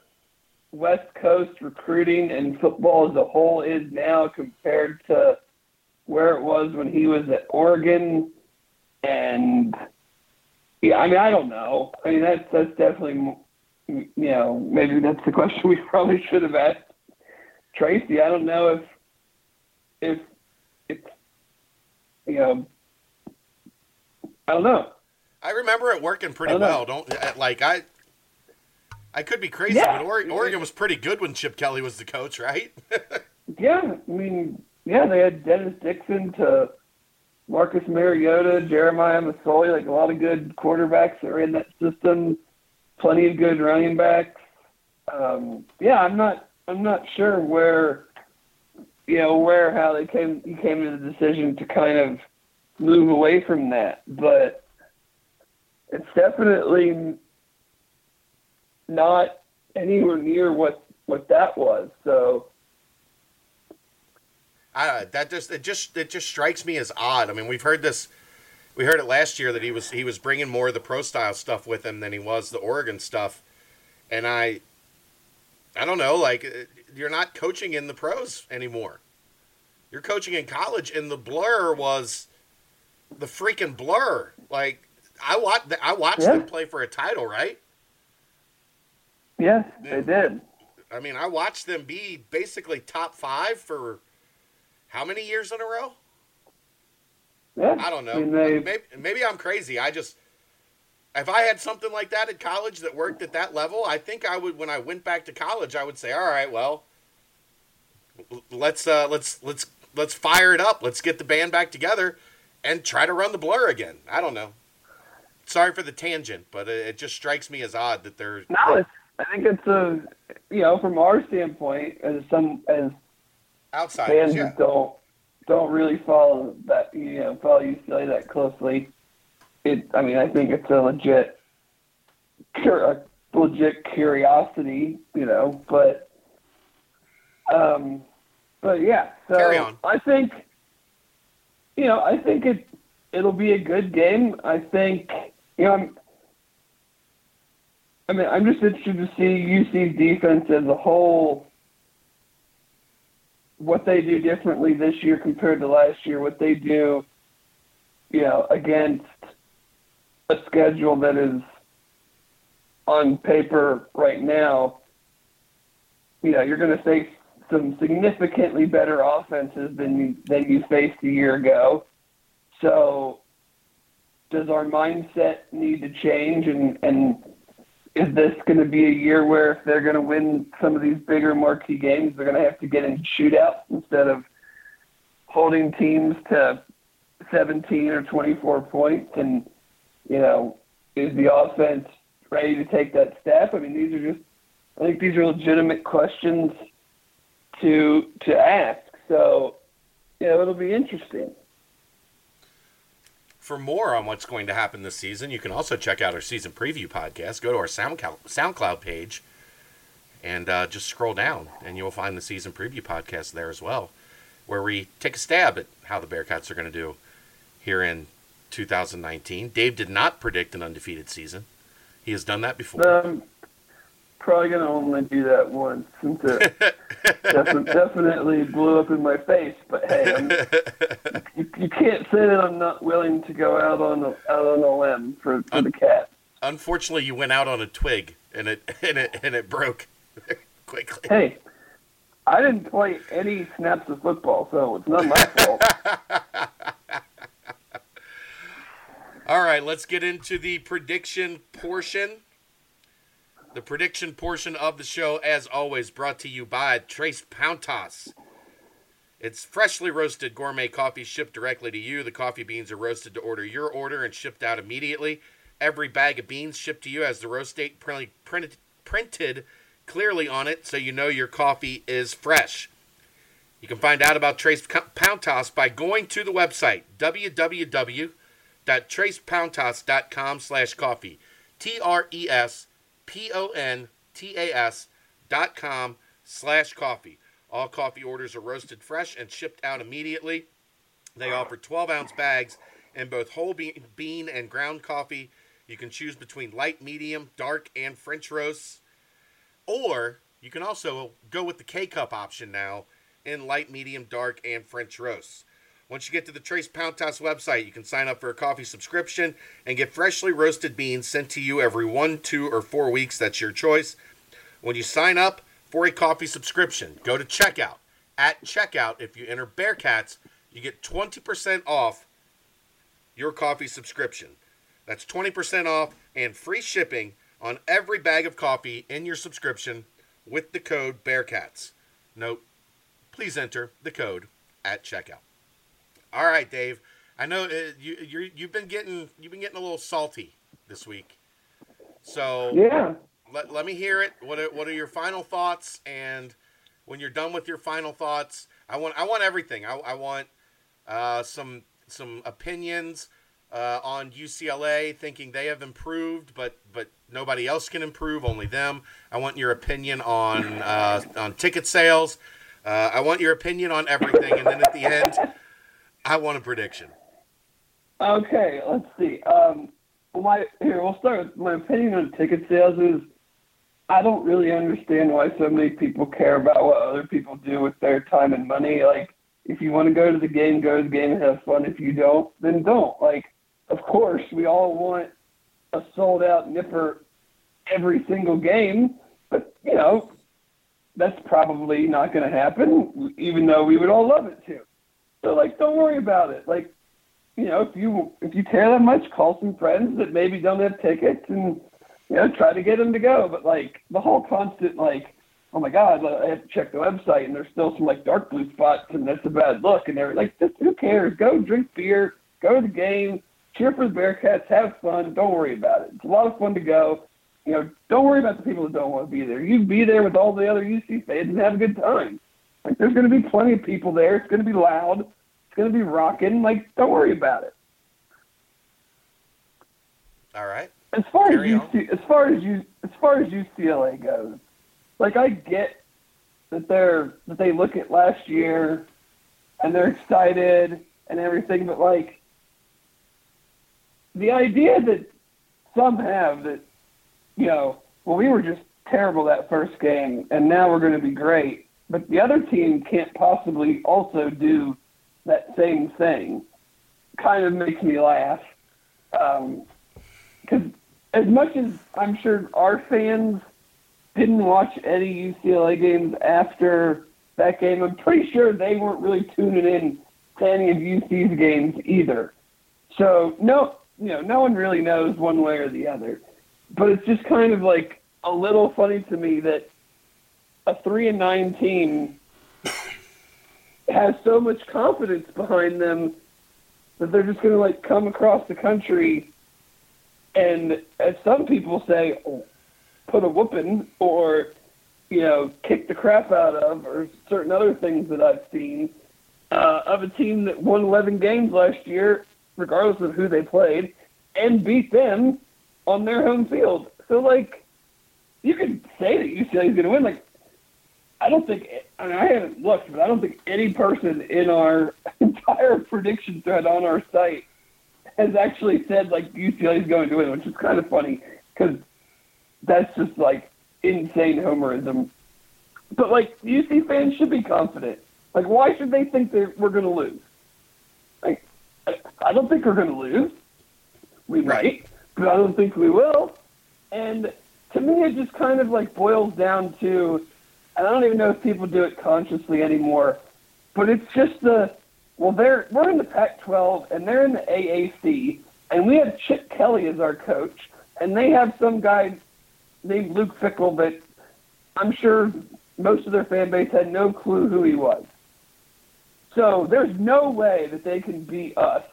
West Coast recruiting and football as a whole is now compared to where it was when he was at Oregon, and yeah, I mean, I don't know. I mean, that's that's definitely you know maybe that's the question we probably should have asked Tracy. I don't know if if it's you know I don't know. I remember it working pretty don't know. well. Don't uh, like I. I could be crazy, Yeah. but Oregon, Oregon was pretty good when Chip Kelly was the coach, right? Yeah, I mean, yeah, they had Dennis Dixon to Marcus Mariota, Jeremiah Masoli, like a lot of good quarterbacks that were in that system. Plenty of good running backs. Um, yeah, I'm not, I'm not sure where, you know, where how they came, he came to the decision to kind of move away from that, but it's definitely not anywhere near what what that was. So. I, that just it just it just strikes me as odd. I mean, we've heard this. We heard it last year that he was he was bringing more of the pro style stuff with him than he was the Oregon stuff, and I. I don't know. Like you're not coaching in the pros anymore. You're coaching in college, and the blur was the freaking blur. Like I watched I watched Yeah. them play for a title, right? Yes, they did. I mean, I watched them be basically top five for how many years in a row? Yeah. I don't know. I mean, they, maybe, maybe I'm crazy. I just, if I had something like that at college that worked at that level, I think I would. When I went back to college, I would say, "All right, well, let's uh, let's let's let's fire it up. Let's get the band back together and try to run the blur again." I don't know. Sorry for the tangent, but it, it just strikes me as odd that they're no, it's, I think it's a, you know, from our standpoint, as some as outsiders. fans Yeah. don't don't really follow that, you know, follow UCLA that closely. It, I mean, I think it's a legit, a legit curiosity, you know, but, um, but yeah. So Carry on. I think, you know, I think it it'll be a good game. I think, you know, I'm, I mean, I'm just interested to see UC's defense as a whole, what they do differently this year compared to last year, what they do, you know, against a schedule that is on paper right now. You know, you're going to face some significantly better offenses than you, than you faced a year ago. So, does our mindset need to change and, and is this going to be a year where if they're going to win some of these bigger marquee games, they're going to have to get in shootouts instead of holding teams to 17 or 24 points? And, you know, is the offense ready to take that step? I mean, these are just, I think these are legitimate questions to to ask. So, you know, it'll be interesting. For more on what's going to happen this season, you can also check out our season preview podcast. Go to our SoundCloud, page and uh, just scroll down, and you'll find the season preview podcast there as well, where we take a stab at how the Bearcats are going to do here in 2019. Dave did not predict an undefeated season. He has done that before. Um, probably gonna only do that once since it defi- definitely blew up in my face. But hey, I'm, you, you can't say that I'm not willing to go out on a, out on a limb for, for the cat. Unfortunately, you went out on a twig, and it and it and it broke quickly. Hey, I didn't play any snaps of football, so it's not my fault. All right, let's get into the prediction portion. The prediction portion of the show, as always, brought to you by Tres Pontas. It's freshly roasted gourmet coffee shipped directly to you. The coffee beans are roasted to order your order and shipped out immediately. Every bag of beans shipped to you has the roast date printed, printed, printed clearly on it so you know your coffee is fresh. You can find out about Tres Pontas by going to the website www www.trespontas.com slash coffee. T R E S P O N T A S dot com slash coffee. All coffee orders are roasted fresh and shipped out immediately. They offer 12 ounce bags in both whole bean and ground coffee. You can choose between light, medium, dark, and French roasts. Or you can also go with the K cup option now in light, medium, dark, and French roasts. Once you get to the Tres Pontas website, you can sign up for a coffee subscription and get freshly roasted beans sent to you every one, two, or four weeks. That's your choice. When you sign up for a coffee subscription, go to checkout. At checkout, if you enter Bearcats, you get 20% off your coffee subscription. That's 20% off and free shipping on every bag of coffee in your subscription with the code Bearcats. Note, please enter the code at checkout. All right, Dave. I know uh, you you you've been getting you've been getting a little salty this week. So yeah, let, let me hear it. What are, what are your final thoughts? And when you're done with your final thoughts, I want I want everything. I, I want uh, some some opinions uh, on UCLA, thinking they have improved, but but nobody else can improve, only them. I want your opinion on uh, on ticket sales. Uh, I want your opinion on everything, and then at the end, I want a prediction. Okay, let's see. Um, my here we'll start with my opinion on ticket sales is I don't really understand why so many people care about what other people do with their time and money. Like, if you want to go to the game, go to the game and have fun. If you don't, then don't. Like, of course, we all want a sold out Nippert every single game, but you know, that's probably not going to happen. Even though we would all love it to. So like, don't worry about it. Like, you know, if you if you care that much, call some friends that maybe don't have tickets and you know try to get them to go. But like the whole constant like, oh my God, uh, I have to check the website and there's still some like dark blue spots and that's a bad look. And they're like, just who cares? Go drink beer, go to the game, cheer for the Bearcats, have fun. Don't worry about it. It's a lot of fun to go. You know, don't worry about the people that don't want to be there. You be there with all the other UC fans and have a good time. Like there's going to be plenty of people there. It's going to be loud. It's going to be rocking. Like don't worry about it. All right. As far Carry as UC, as far as you as far as UCLA goes, like I get that they're that they look at last year and they're excited and everything, but like the idea that some have that you know, well we were just terrible that first game and now we're going to be great but the other team can't possibly also do that same thing. Kind of makes me laugh. Because um, as much as I'm sure our fans didn't watch any UCLA games after that game, I'm pretty sure they weren't really tuning in to any of UC's games either. So no, you know, no one really knows one way or the other. But it's just kind of like a little funny to me that a three and nine team has so much confidence behind them that they're just going to like come across the country and as some people say put a whooping or you know kick the crap out of or certain other things that I've seen uh, of a team that won 11 games last year regardless of who they played and beat them on their home field. So like you could say that UCLA is going to win like I don't think I, mean, I haven't looked, but I don't think any person in our entire prediction thread on our site has actually said like UCLA is going to win, which is kind of funny because that's just like insane homerism. But like UC fans should be confident. Like, why should they think that we're going to lose? Like, I, don't think we're going to lose. We might, but I don't think we will. And to me, it just kind of like boils down to I don't even know if people do it consciously anymore, but it's just the well, they're we're in the Pac-12 and they're in the AAC, and we have Chip Kelly as our coach, and they have some guy named Luke Fickell that I'm sure most of their fan base had no clue who he was. So there's no way that they can beat us.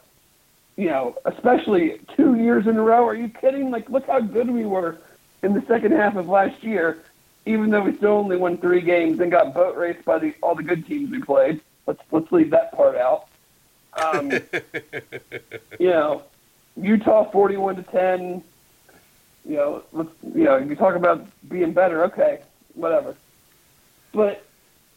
You know, especially two years in a row. Are you kidding? Like, look how good we were in the second half of last year even though we still only won three games and got boat raced by the all the good teams we played. Let's let's leave that part out. Um, you know, Utah forty-one to ten. You know, let's, you know, you talk about being better. Okay, whatever. But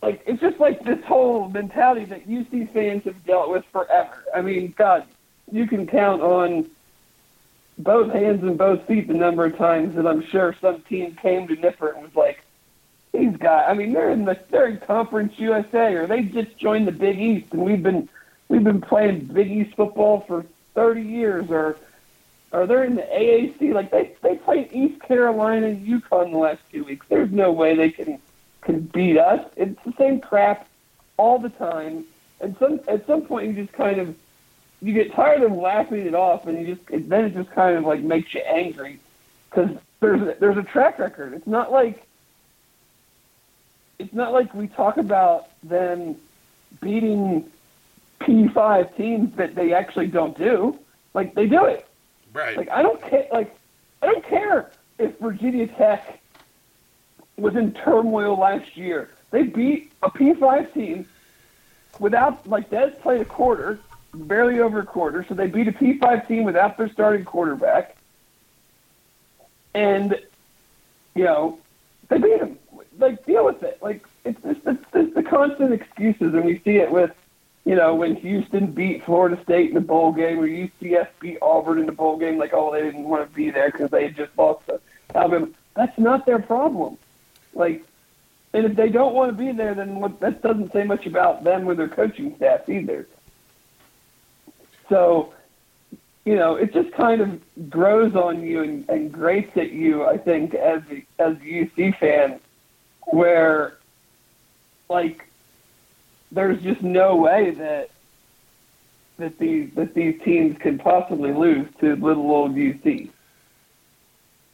like, it's just like this whole mentality that UC fans have dealt with forever. I mean, God, you can count on both hands and both feet the number of times that I'm sure some team came to Nippert and was like, these guys. I mean, they're in the they're in Conference USA, or they just joined the Big East, and we've been we've been playing Big East football for 30 years, or or they're in the AAC. Like they they played East Carolina and UConn the last two weeks. There's no way they can can beat us. It's the same crap all the time. And some at some point you just kind of you get tired of laughing it off, and you just it, then it just kind of like makes you angry because there's there's a track record. It's not like it's not like we talk about them beating P5 teams that they actually don't do. Like they do it. Right. Like I don't care. Like I don't care if Virginia Tech was in turmoil last year. They beat a P5 team without like Des played a quarter, barely over a quarter. So they beat a P5 team without their starting quarterback, and you know they beat them. Like deal with it. Like it's just it's, it's the constant excuses, and we see it with you know, when Houston beat Florida State in the bowl game, or UCF beat Auburn in the bowl game, like, oh, they didn't want to be there because they had just lost to Alabama. That's not their problem. Like, and if they don't want to be there, then what, that doesn't say much about them or their coaching staff either. So, you know, it just kind of grows on you and, and grates at you, I think, as as a UC fan, where, like, there's just no way that that these that these teams could possibly lose to little old UC.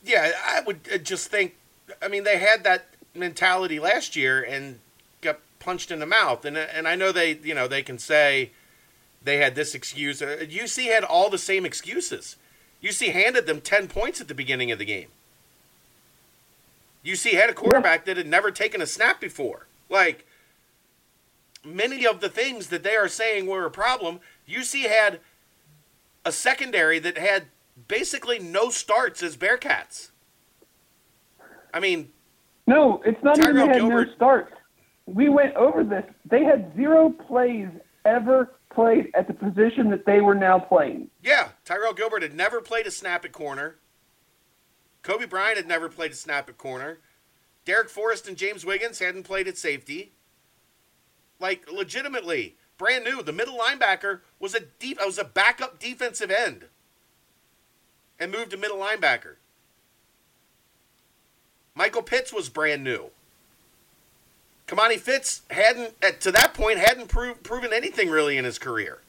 Yeah, I would uh, just think. I mean, they had that mentality last year and got punched in the mouth, and and I know they you know they can say they had this excuse. UC uh, had all the same excuses. UC handed them ten points at the beginning of the game. UC had a quarterback yeah. that had never taken a snap before. Like many of the things that they are saying were a problem, UC had a secondary that had basically no starts as Bearcats. I mean, no, it's not Tyrell even had Gilbert, no starts. We went over this. They had zero plays ever played at the position that they were now playing. Yeah, Tyrell Gilbert had never played a snap at corner. Coby Bryant had never played a snap at corner. Darrick Forrest and James Wiggins hadn't played at safety. Like legitimately, brand new. The middle linebacker was a deep was a backup defensive end. And moved to middle linebacker. Michael Pitts was brand new. Kimoni Fitz hadn't to that point hadn't prove, proven anything really in his career.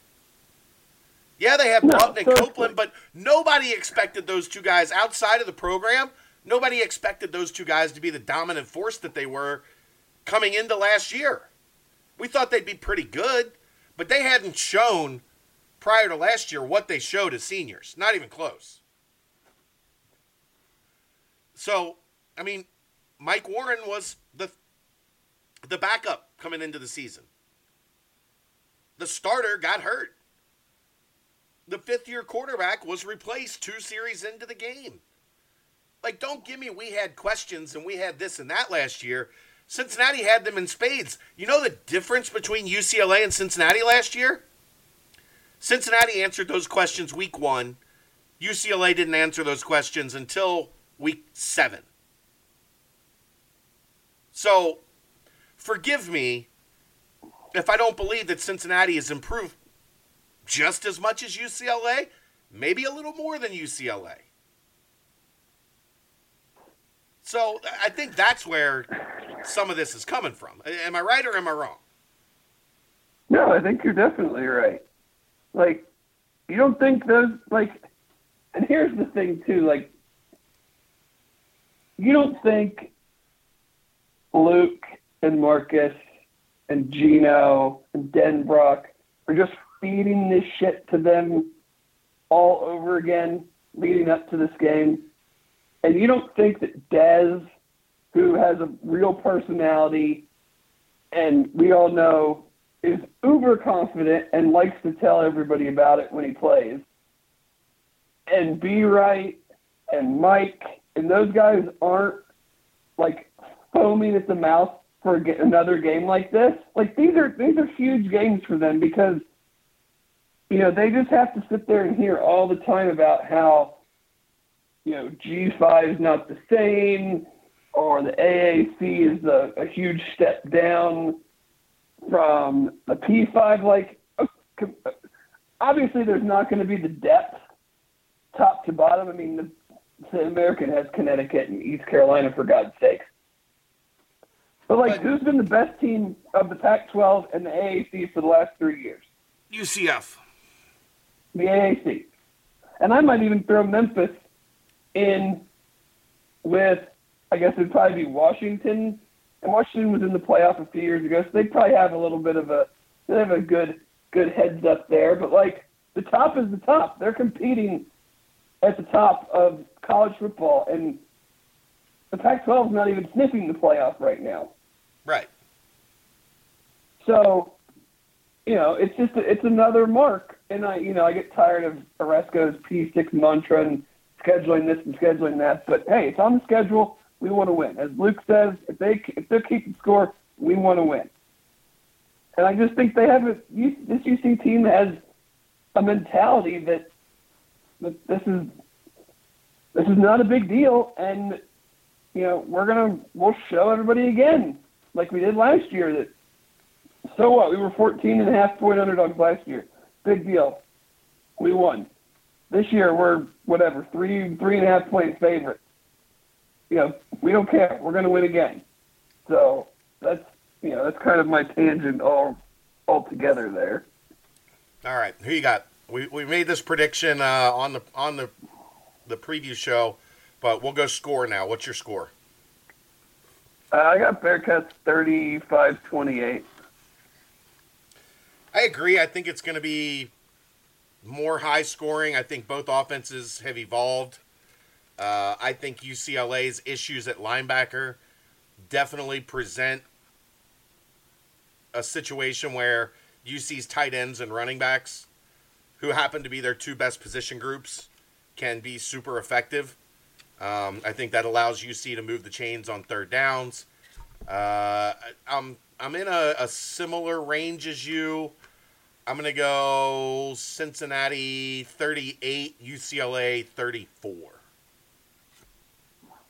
Yeah, they have Broughton and Copeland, but nobody expected those two guys outside of the program. Nobody expected those two guys to be the dominant force that they were coming into last year. We thought they'd be pretty good, but they hadn't shown prior to last year what they showed as seniors. Not even close. So, I mean, Mike Warren was the the backup coming into the season. The starter got hurt. The fifth year quarterback was replaced two series into the game. Like, don't give me we had questions and we had this and that last year. Cincinnati had them in spades. You know the difference between UCLA and Cincinnati last year? Cincinnati answered those questions week one. UCLA didn't answer those questions until week seven. So, forgive me if I don't believe that Cincinnati has improved just as much as UCLA, maybe a little more than UCLA. So I think that's where some of this is coming from. Am I right or am I wrong? No, I think you're definitely right. Like, you don't think those like, and here's the thing too. Like, you don't think Luke and Marcus and Gino and Denbrock are just feeding this shit to them all over again leading up to this game? And you don't think that Dez, who has a real personality, and we all know is uber confident and likes to tell everybody about it when he plays, and B Wright and Mike and those guys aren't like foaming at the mouth for another game like this. Like these are these are huge games for them because you know they just have to sit there and hear all the time about how you know G5 is not the same or the AAC is a, a huge step down from the P5. Like obviously there's not going to be the depth top to bottom. I mean the, the American has Connecticut and East Carolina for God's sakes. But like, but, who's been the best team of the Pac-12 and the AAC for the last three years? UCF. The AAC, and I might even throw Memphis in with, I guess it'd probably be Washington. And Washington was in the playoff a few years ago, so they probably have a little bit of a, they have a good, good heads up there. But like, the top is the top. They're competing at the top of college football, and the Pac-12 is not even sniffing the playoff right now. Right. So, you know, it's just it's another mark, and I you know I get tired of Aresco's P6 mantra and scheduling this and scheduling that. But hey, it's on the schedule. We want to win. As Luke says, if they if they're keeping score, we want to win. And I just think they have a this UC team has a mentality that that this is this is not a big deal, and you know we're gonna we'll show everybody again like we did last year. That so what? We were 14 and a half point underdogs last year. Big deal. We won. This year we're whatever three three and a half point favorite. You know we don't care. We're going to win again. So that's you know that's kind of my tangent all all together there. All right, who you got? We we made this prediction uh, on the on the the preview show, but we'll go score now. What's your score? Uh, I got Bearcats 35-28. I agree. I think it's going to be more high scoring. I think both offenses have evolved. Uh, I think UCLA's issues at linebacker definitely present a situation where UC's tight ends and running backs, who happen to be their two best position groups, can be super effective. Um, I think that allows UC to move the chains on third downs. Uh, I'm I'm in a, a similar range as you. I'm gonna go Cincinnati 38, UCLA 34.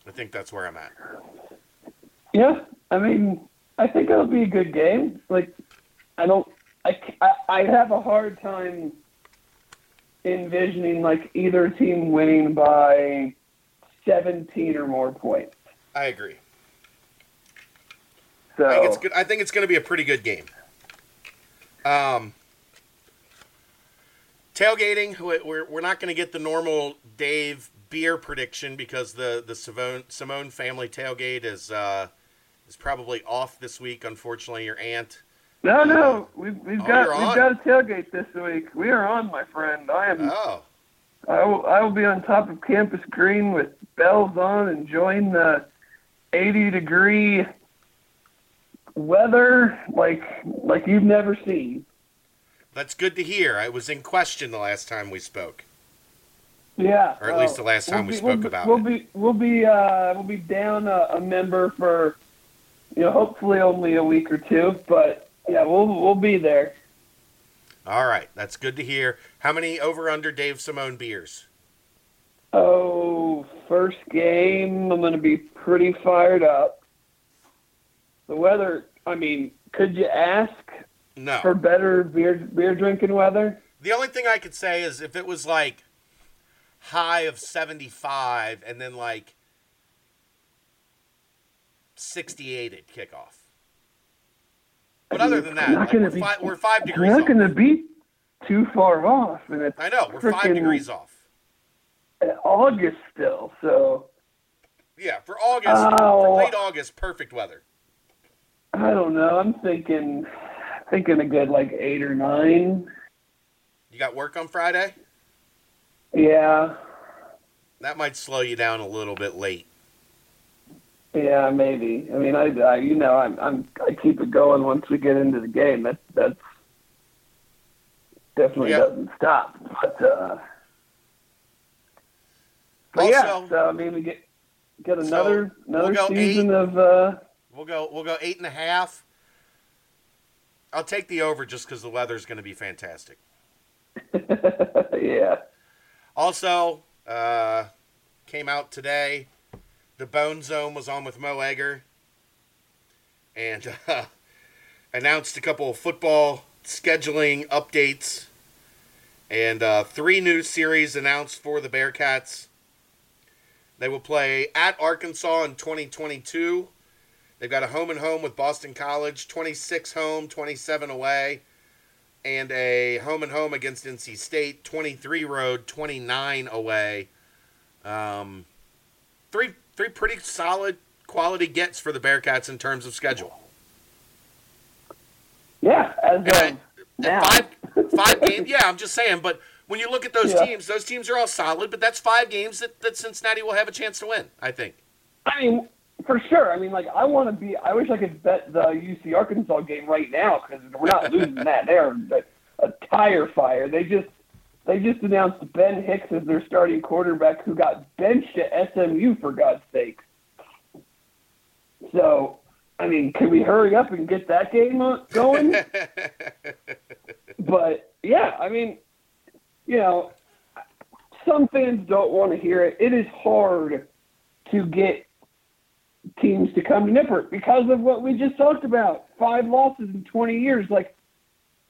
I think that's where I'm at. Yeah, I mean, I think it'll be a good game. Like, I don't, I, I, I have a hard time envisioning like either team winning by 17 or more points. I agree. So I think it's good. I think it's going to be a pretty good game. Um, tailgating. We're we're not going to get the normal Dave beer prediction because the the Simone, Simone family tailgate is uh, is probably off this week. Unfortunately, your aunt. No, no, we've, we've oh, got we've got a tailgate this week. We are on, my friend. I am. Oh. I will, I will be on top of Campus Green with bells on, enjoying the 80 degree weather like like you've never seen. That's good to hear. I was in question the last time we spoke. Yeah, or at least the last time we'll be, we spoke we'll about we'll it. Be, we'll be uh, we'll be down a, a, member for you know hopefully only a week or two, but yeah, we'll we'll be there. All right, that's good to hear. How many over under Dave Simone beers? Oh, first game, I'm going to be pretty fired up. The weather, I mean, could you ask no. for better beer beer drinking weather? The only thing I could say is if it was like high of 75 and then like 68 at kickoff. But other than that, like we're, be, five, we're, five, degrees. We're not going to be too far off. And it's I know we're five degrees off. August still, so. Yeah, for August, oh, for late August, perfect weather. I don't know. I'm thinking, thinking a good like eight or nine. You got work on Friday? Yeah. That might slow you down a little bit late. Yeah, maybe. I mean, I, I you know, I'm, I'm, I keep it going once we get into the game. That, that's definitely yep. doesn't stop. But uh, But yeah, so I mean, we get get So, another we'll another season eight. of. uh We'll go. We'll go eight and a half. I'll take the over just because the weather's going to be fantastic. Yeah. Also, uh, came out today. The Bone Zone was on with Mo Egger, and uh, announced a couple of football scheduling updates, and uh, three new series announced for the Bearcats. They will play at Arkansas in 2022. They've got a home and home with Boston College, 26 home, 27 away, and a home and home against NC State, 23 road, 29 away. Um, three three pretty solid quality gets for the Bearcats in terms of schedule. Yeah. As And of five five games. Yeah, I'm just saying. But when you look at those Yeah. teams, those teams are all solid. But that's five games that, that Cincinnati will have a chance to win. I think. I mean, for sure. I mean, like, I want to be. I wish I could bet the UC Arkansas game right now because we're not losing that. They're a, a tire fire. They just they just announced Ben Hicks as their starting quarterback, who got benched at SMU for God's sake. So, I mean, can we hurry up and get that game going? but yeah, I mean, you know, some fans don't want to hear it. It is hard to get teams to come to Nippert because of what we just talked about. Five losses in 20 years. Like,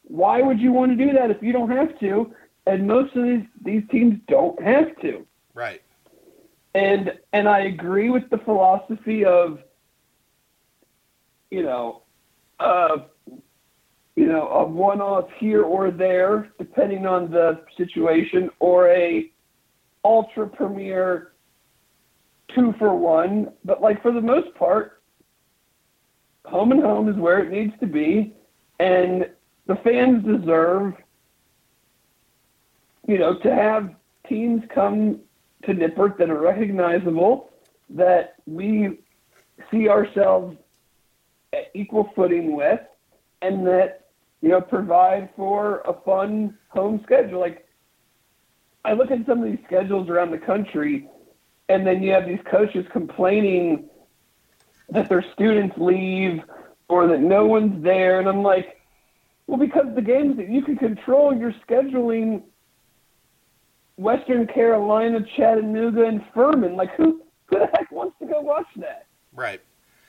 why would you want to do that if you don't have to? And most of these these teams don't have to. right. And and I agree with the philosophy of, you know, uh, you know, a one-off here or there, depending on the situation, or a ultra premier two for one. But like for the most part, home and home is where it needs to be, and the fans deserve, you know, to have teams come to Nippert that are recognizable, that we see ourselves at equal footing with, and that you know provide for a fun home schedule. Like I look at some of these schedules around the country, and then you have these coaches complaining that their students leave or that no one's there, and I'm like, well, because the games that you can control, you're scheduling Western Carolina, Chattanooga, and Furman. Like, who, who the heck wants to go watch that? Right.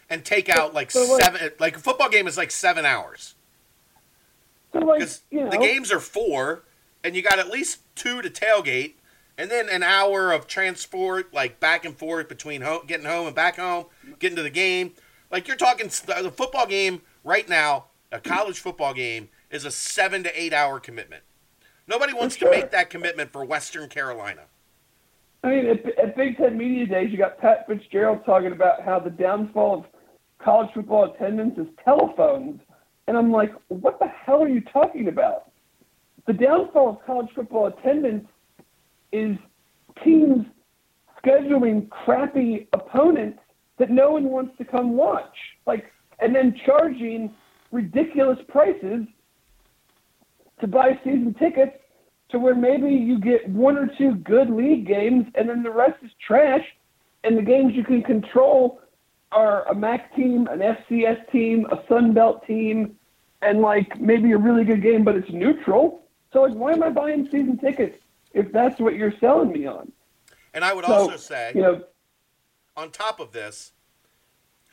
And take out like So, like- seven. Like a football game is like seven hours. So, like, Because you know, the games are four, and you got at least two to tailgate, and then an hour of transport, like back and forth between home, getting home and back home, getting to the game. Like you're talking, the football game right now, a college football game is a seven to eight hour commitment. Nobody wants sure. to make that commitment for Western Carolina. I mean, at, at Big Ten Media Days, you got Pat Fitzgerald talking about how the downfall of college football attendance is telephones. And I'm like, what the hell are you talking about? The downfall of college football attendance is teams scheduling crappy opponents that no one wants to come watch. Like, and then charging ridiculous prices to buy season tickets to where maybe you get one or two good league games and then the rest is trash. And the games you can control are a MAC team, an FCS team, a Sun Belt team, and like maybe a really good game, but it's neutral. So like, why am I buying season tickets if that's what you're selling me on? And I would So, also say, you know, on top of this,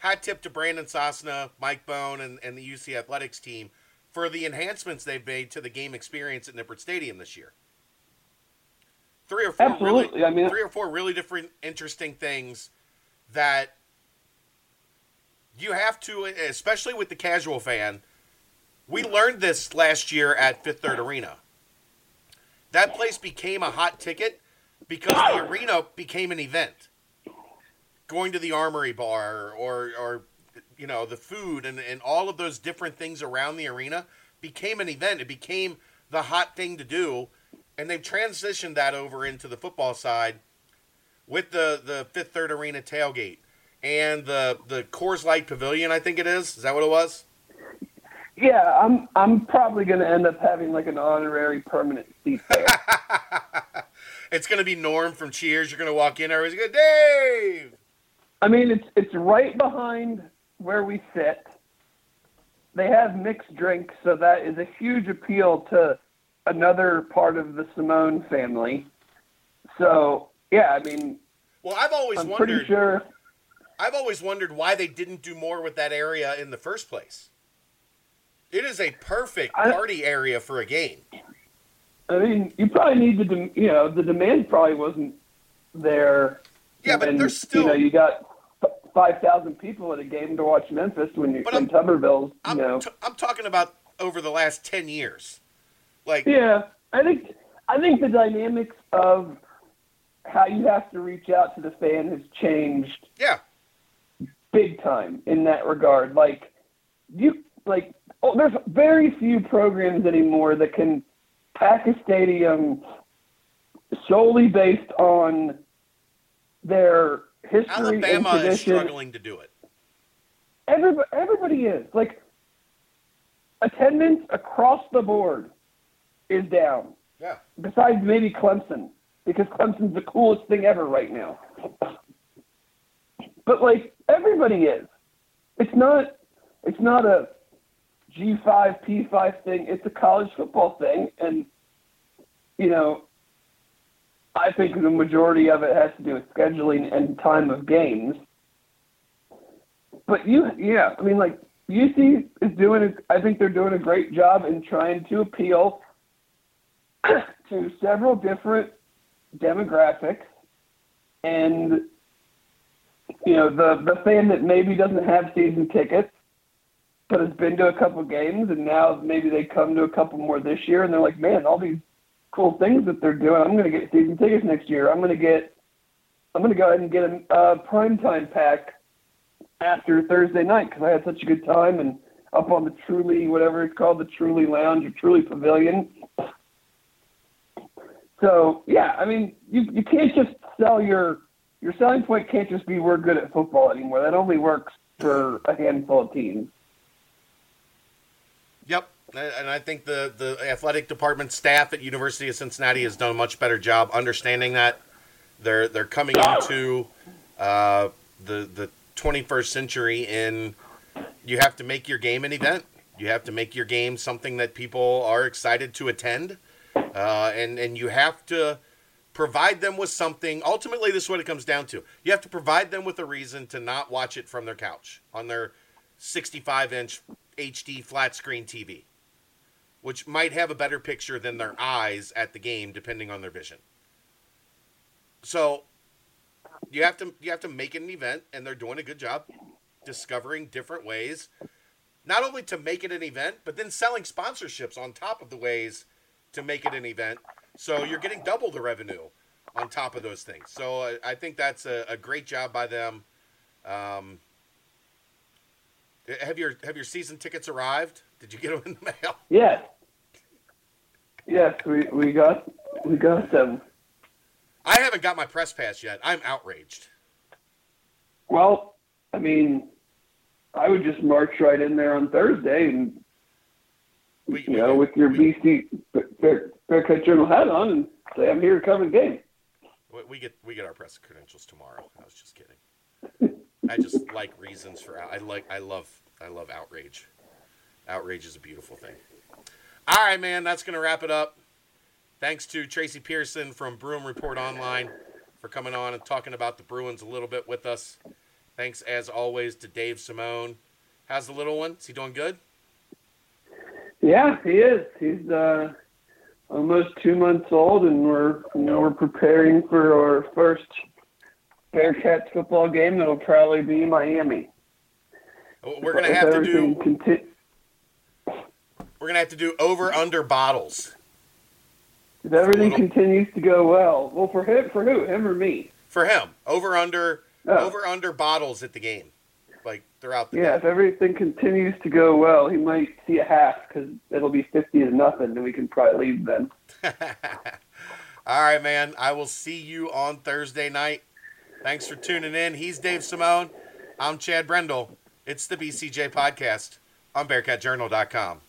hat tip to Brandon Sosna, Mike Bohn, and, and the UC Athletics team for the enhancements they've made to the game experience at Nippert Stadium this year. Three or four Absolutely. really, I mean- three or four really different, interesting things that you have to, especially with the casual fan. We learned this last year at Fifth Third Arena. That place became a hot ticket because the arena became an event. Going to the armory bar or or you know the food and, and all of those different things around the arena became an event. It became the hot thing to do. And they've transitioned that over into the football side with the the fifth third arena tailgate and the the Coors Light Pavilion I think it is. Is that what it was yeah, I'm I'm probably going to end up having like an honorary permanent seat there. it's gonna be Norm from Cheers. You're gonna walk in, everybody's gonna Dave. I mean, it's it's right behind where we sit. They have mixed drinks, so that is a huge appeal to another part of the Simone family. So yeah, I mean, Well, I've always I'm wondered. pretty sure. I've always wondered why they didn't do more with that area in the first place. It is a perfect I- party area for a game. I mean, you probably need the dem- you know the demand probably wasn't there. Yeah, but there's still. you know you got five thousand people at a game to watch Memphis when you But when Tuberville's you I'm, know. t- I'm talking about over the last ten years. Like, Yeah, I think I think the dynamics of how you have to reach out to the fan has changed yeah, big time in that regard. Like you like oh, there's very few programs anymore that can pack a stadium solely based on their history Alabama and is struggling to do it. Everybody, everybody is like attendance across the board is down. Yeah. Besides maybe Clemson, because Clemson's the coolest thing ever right now. But like everybody is. It's not. It's not a G five P five thing. It's a college football thing, and you know, I think the majority of it has to do with scheduling and time of games. But you, yeah, I mean, like UC is doing. I think they're doing a great job in trying to appeal to several different demographics, and you know, the the fan that maybe doesn't have season tickets, but has been to a couple games, and now maybe they come to a couple more this year, and they're like, man, all these cool things that they're doing. I'm going to get season tickets next year. I'm going to get. I'm going to go ahead and get a uh, primetime pack after Thursday night because I had such a good time and up on the Truly, whatever it's called, the Truly Lounge or Truly Pavilion. So yeah, I mean, you you can't just sell your your selling point can't just be we're good at football anymore. That only works for a handful of teams. And I think the the athletic department staff at University of Cincinnati has done a much better job understanding that they're they're coming into uh, the the 21st century in you have to make your game an event. You have to make your game something that people are excited to attend, uh, and and you have to provide them with something. Ultimately, this is what it comes down to. You have to provide them with a reason to not watch it from their couch on their 65 inch HD flat screen TV, which might have a better picture than their eyes at the game, depending on their vision. So you have to you have to make it an event, and they're doing a good job discovering different ways, not only to make it an event, but then selling sponsorships on top of the ways to make it an event. So you're getting double the revenue on top of those things. So I, I think that's a, a great job by them. Um, have your have your season tickets arrived? Did you get them in the mail? Yes. Yes, we, we got we got them. I haven't got my press pass yet. I'm outraged. Well, I mean, I would just march right in there on Thursday and We, you know with your BC Bear- Bearcat Journal hat on and say I'm here to cover the game. we, we get we get our press credentials tomorrow. I was just kidding. I just like reasons for I like I love I love outrage. Outrage is a beautiful thing. All right, man, that's gonna wrap it up. Thanks to Tracy Pierson from Bruin Report Online for coming on and talking about the Bruins a little bit with us. Thanks as always to Dave Simone. How's the little one? Is he doing good? Yeah, he is. He's uh, almost two months old, and we're you know we're preparing for our first Bearcats football game. That'll probably be Miami. We're gonna If have to do conti- we're gonna have to do over under bottles if everything little- continues to go well. Well, for him, for who? Him or me? for him. Over under Oh. over under bottles at the game, like throughout the Yeah, if everything continues to go well, he might see a half because it'll be fifty to nothing, and we can probably leave then. All right, man. I will see you on Thursday night. Thanks for tuning in. He's Dave Simone. I'm Chad Brendel. It's the BCJ podcast on BearcatJournal.com.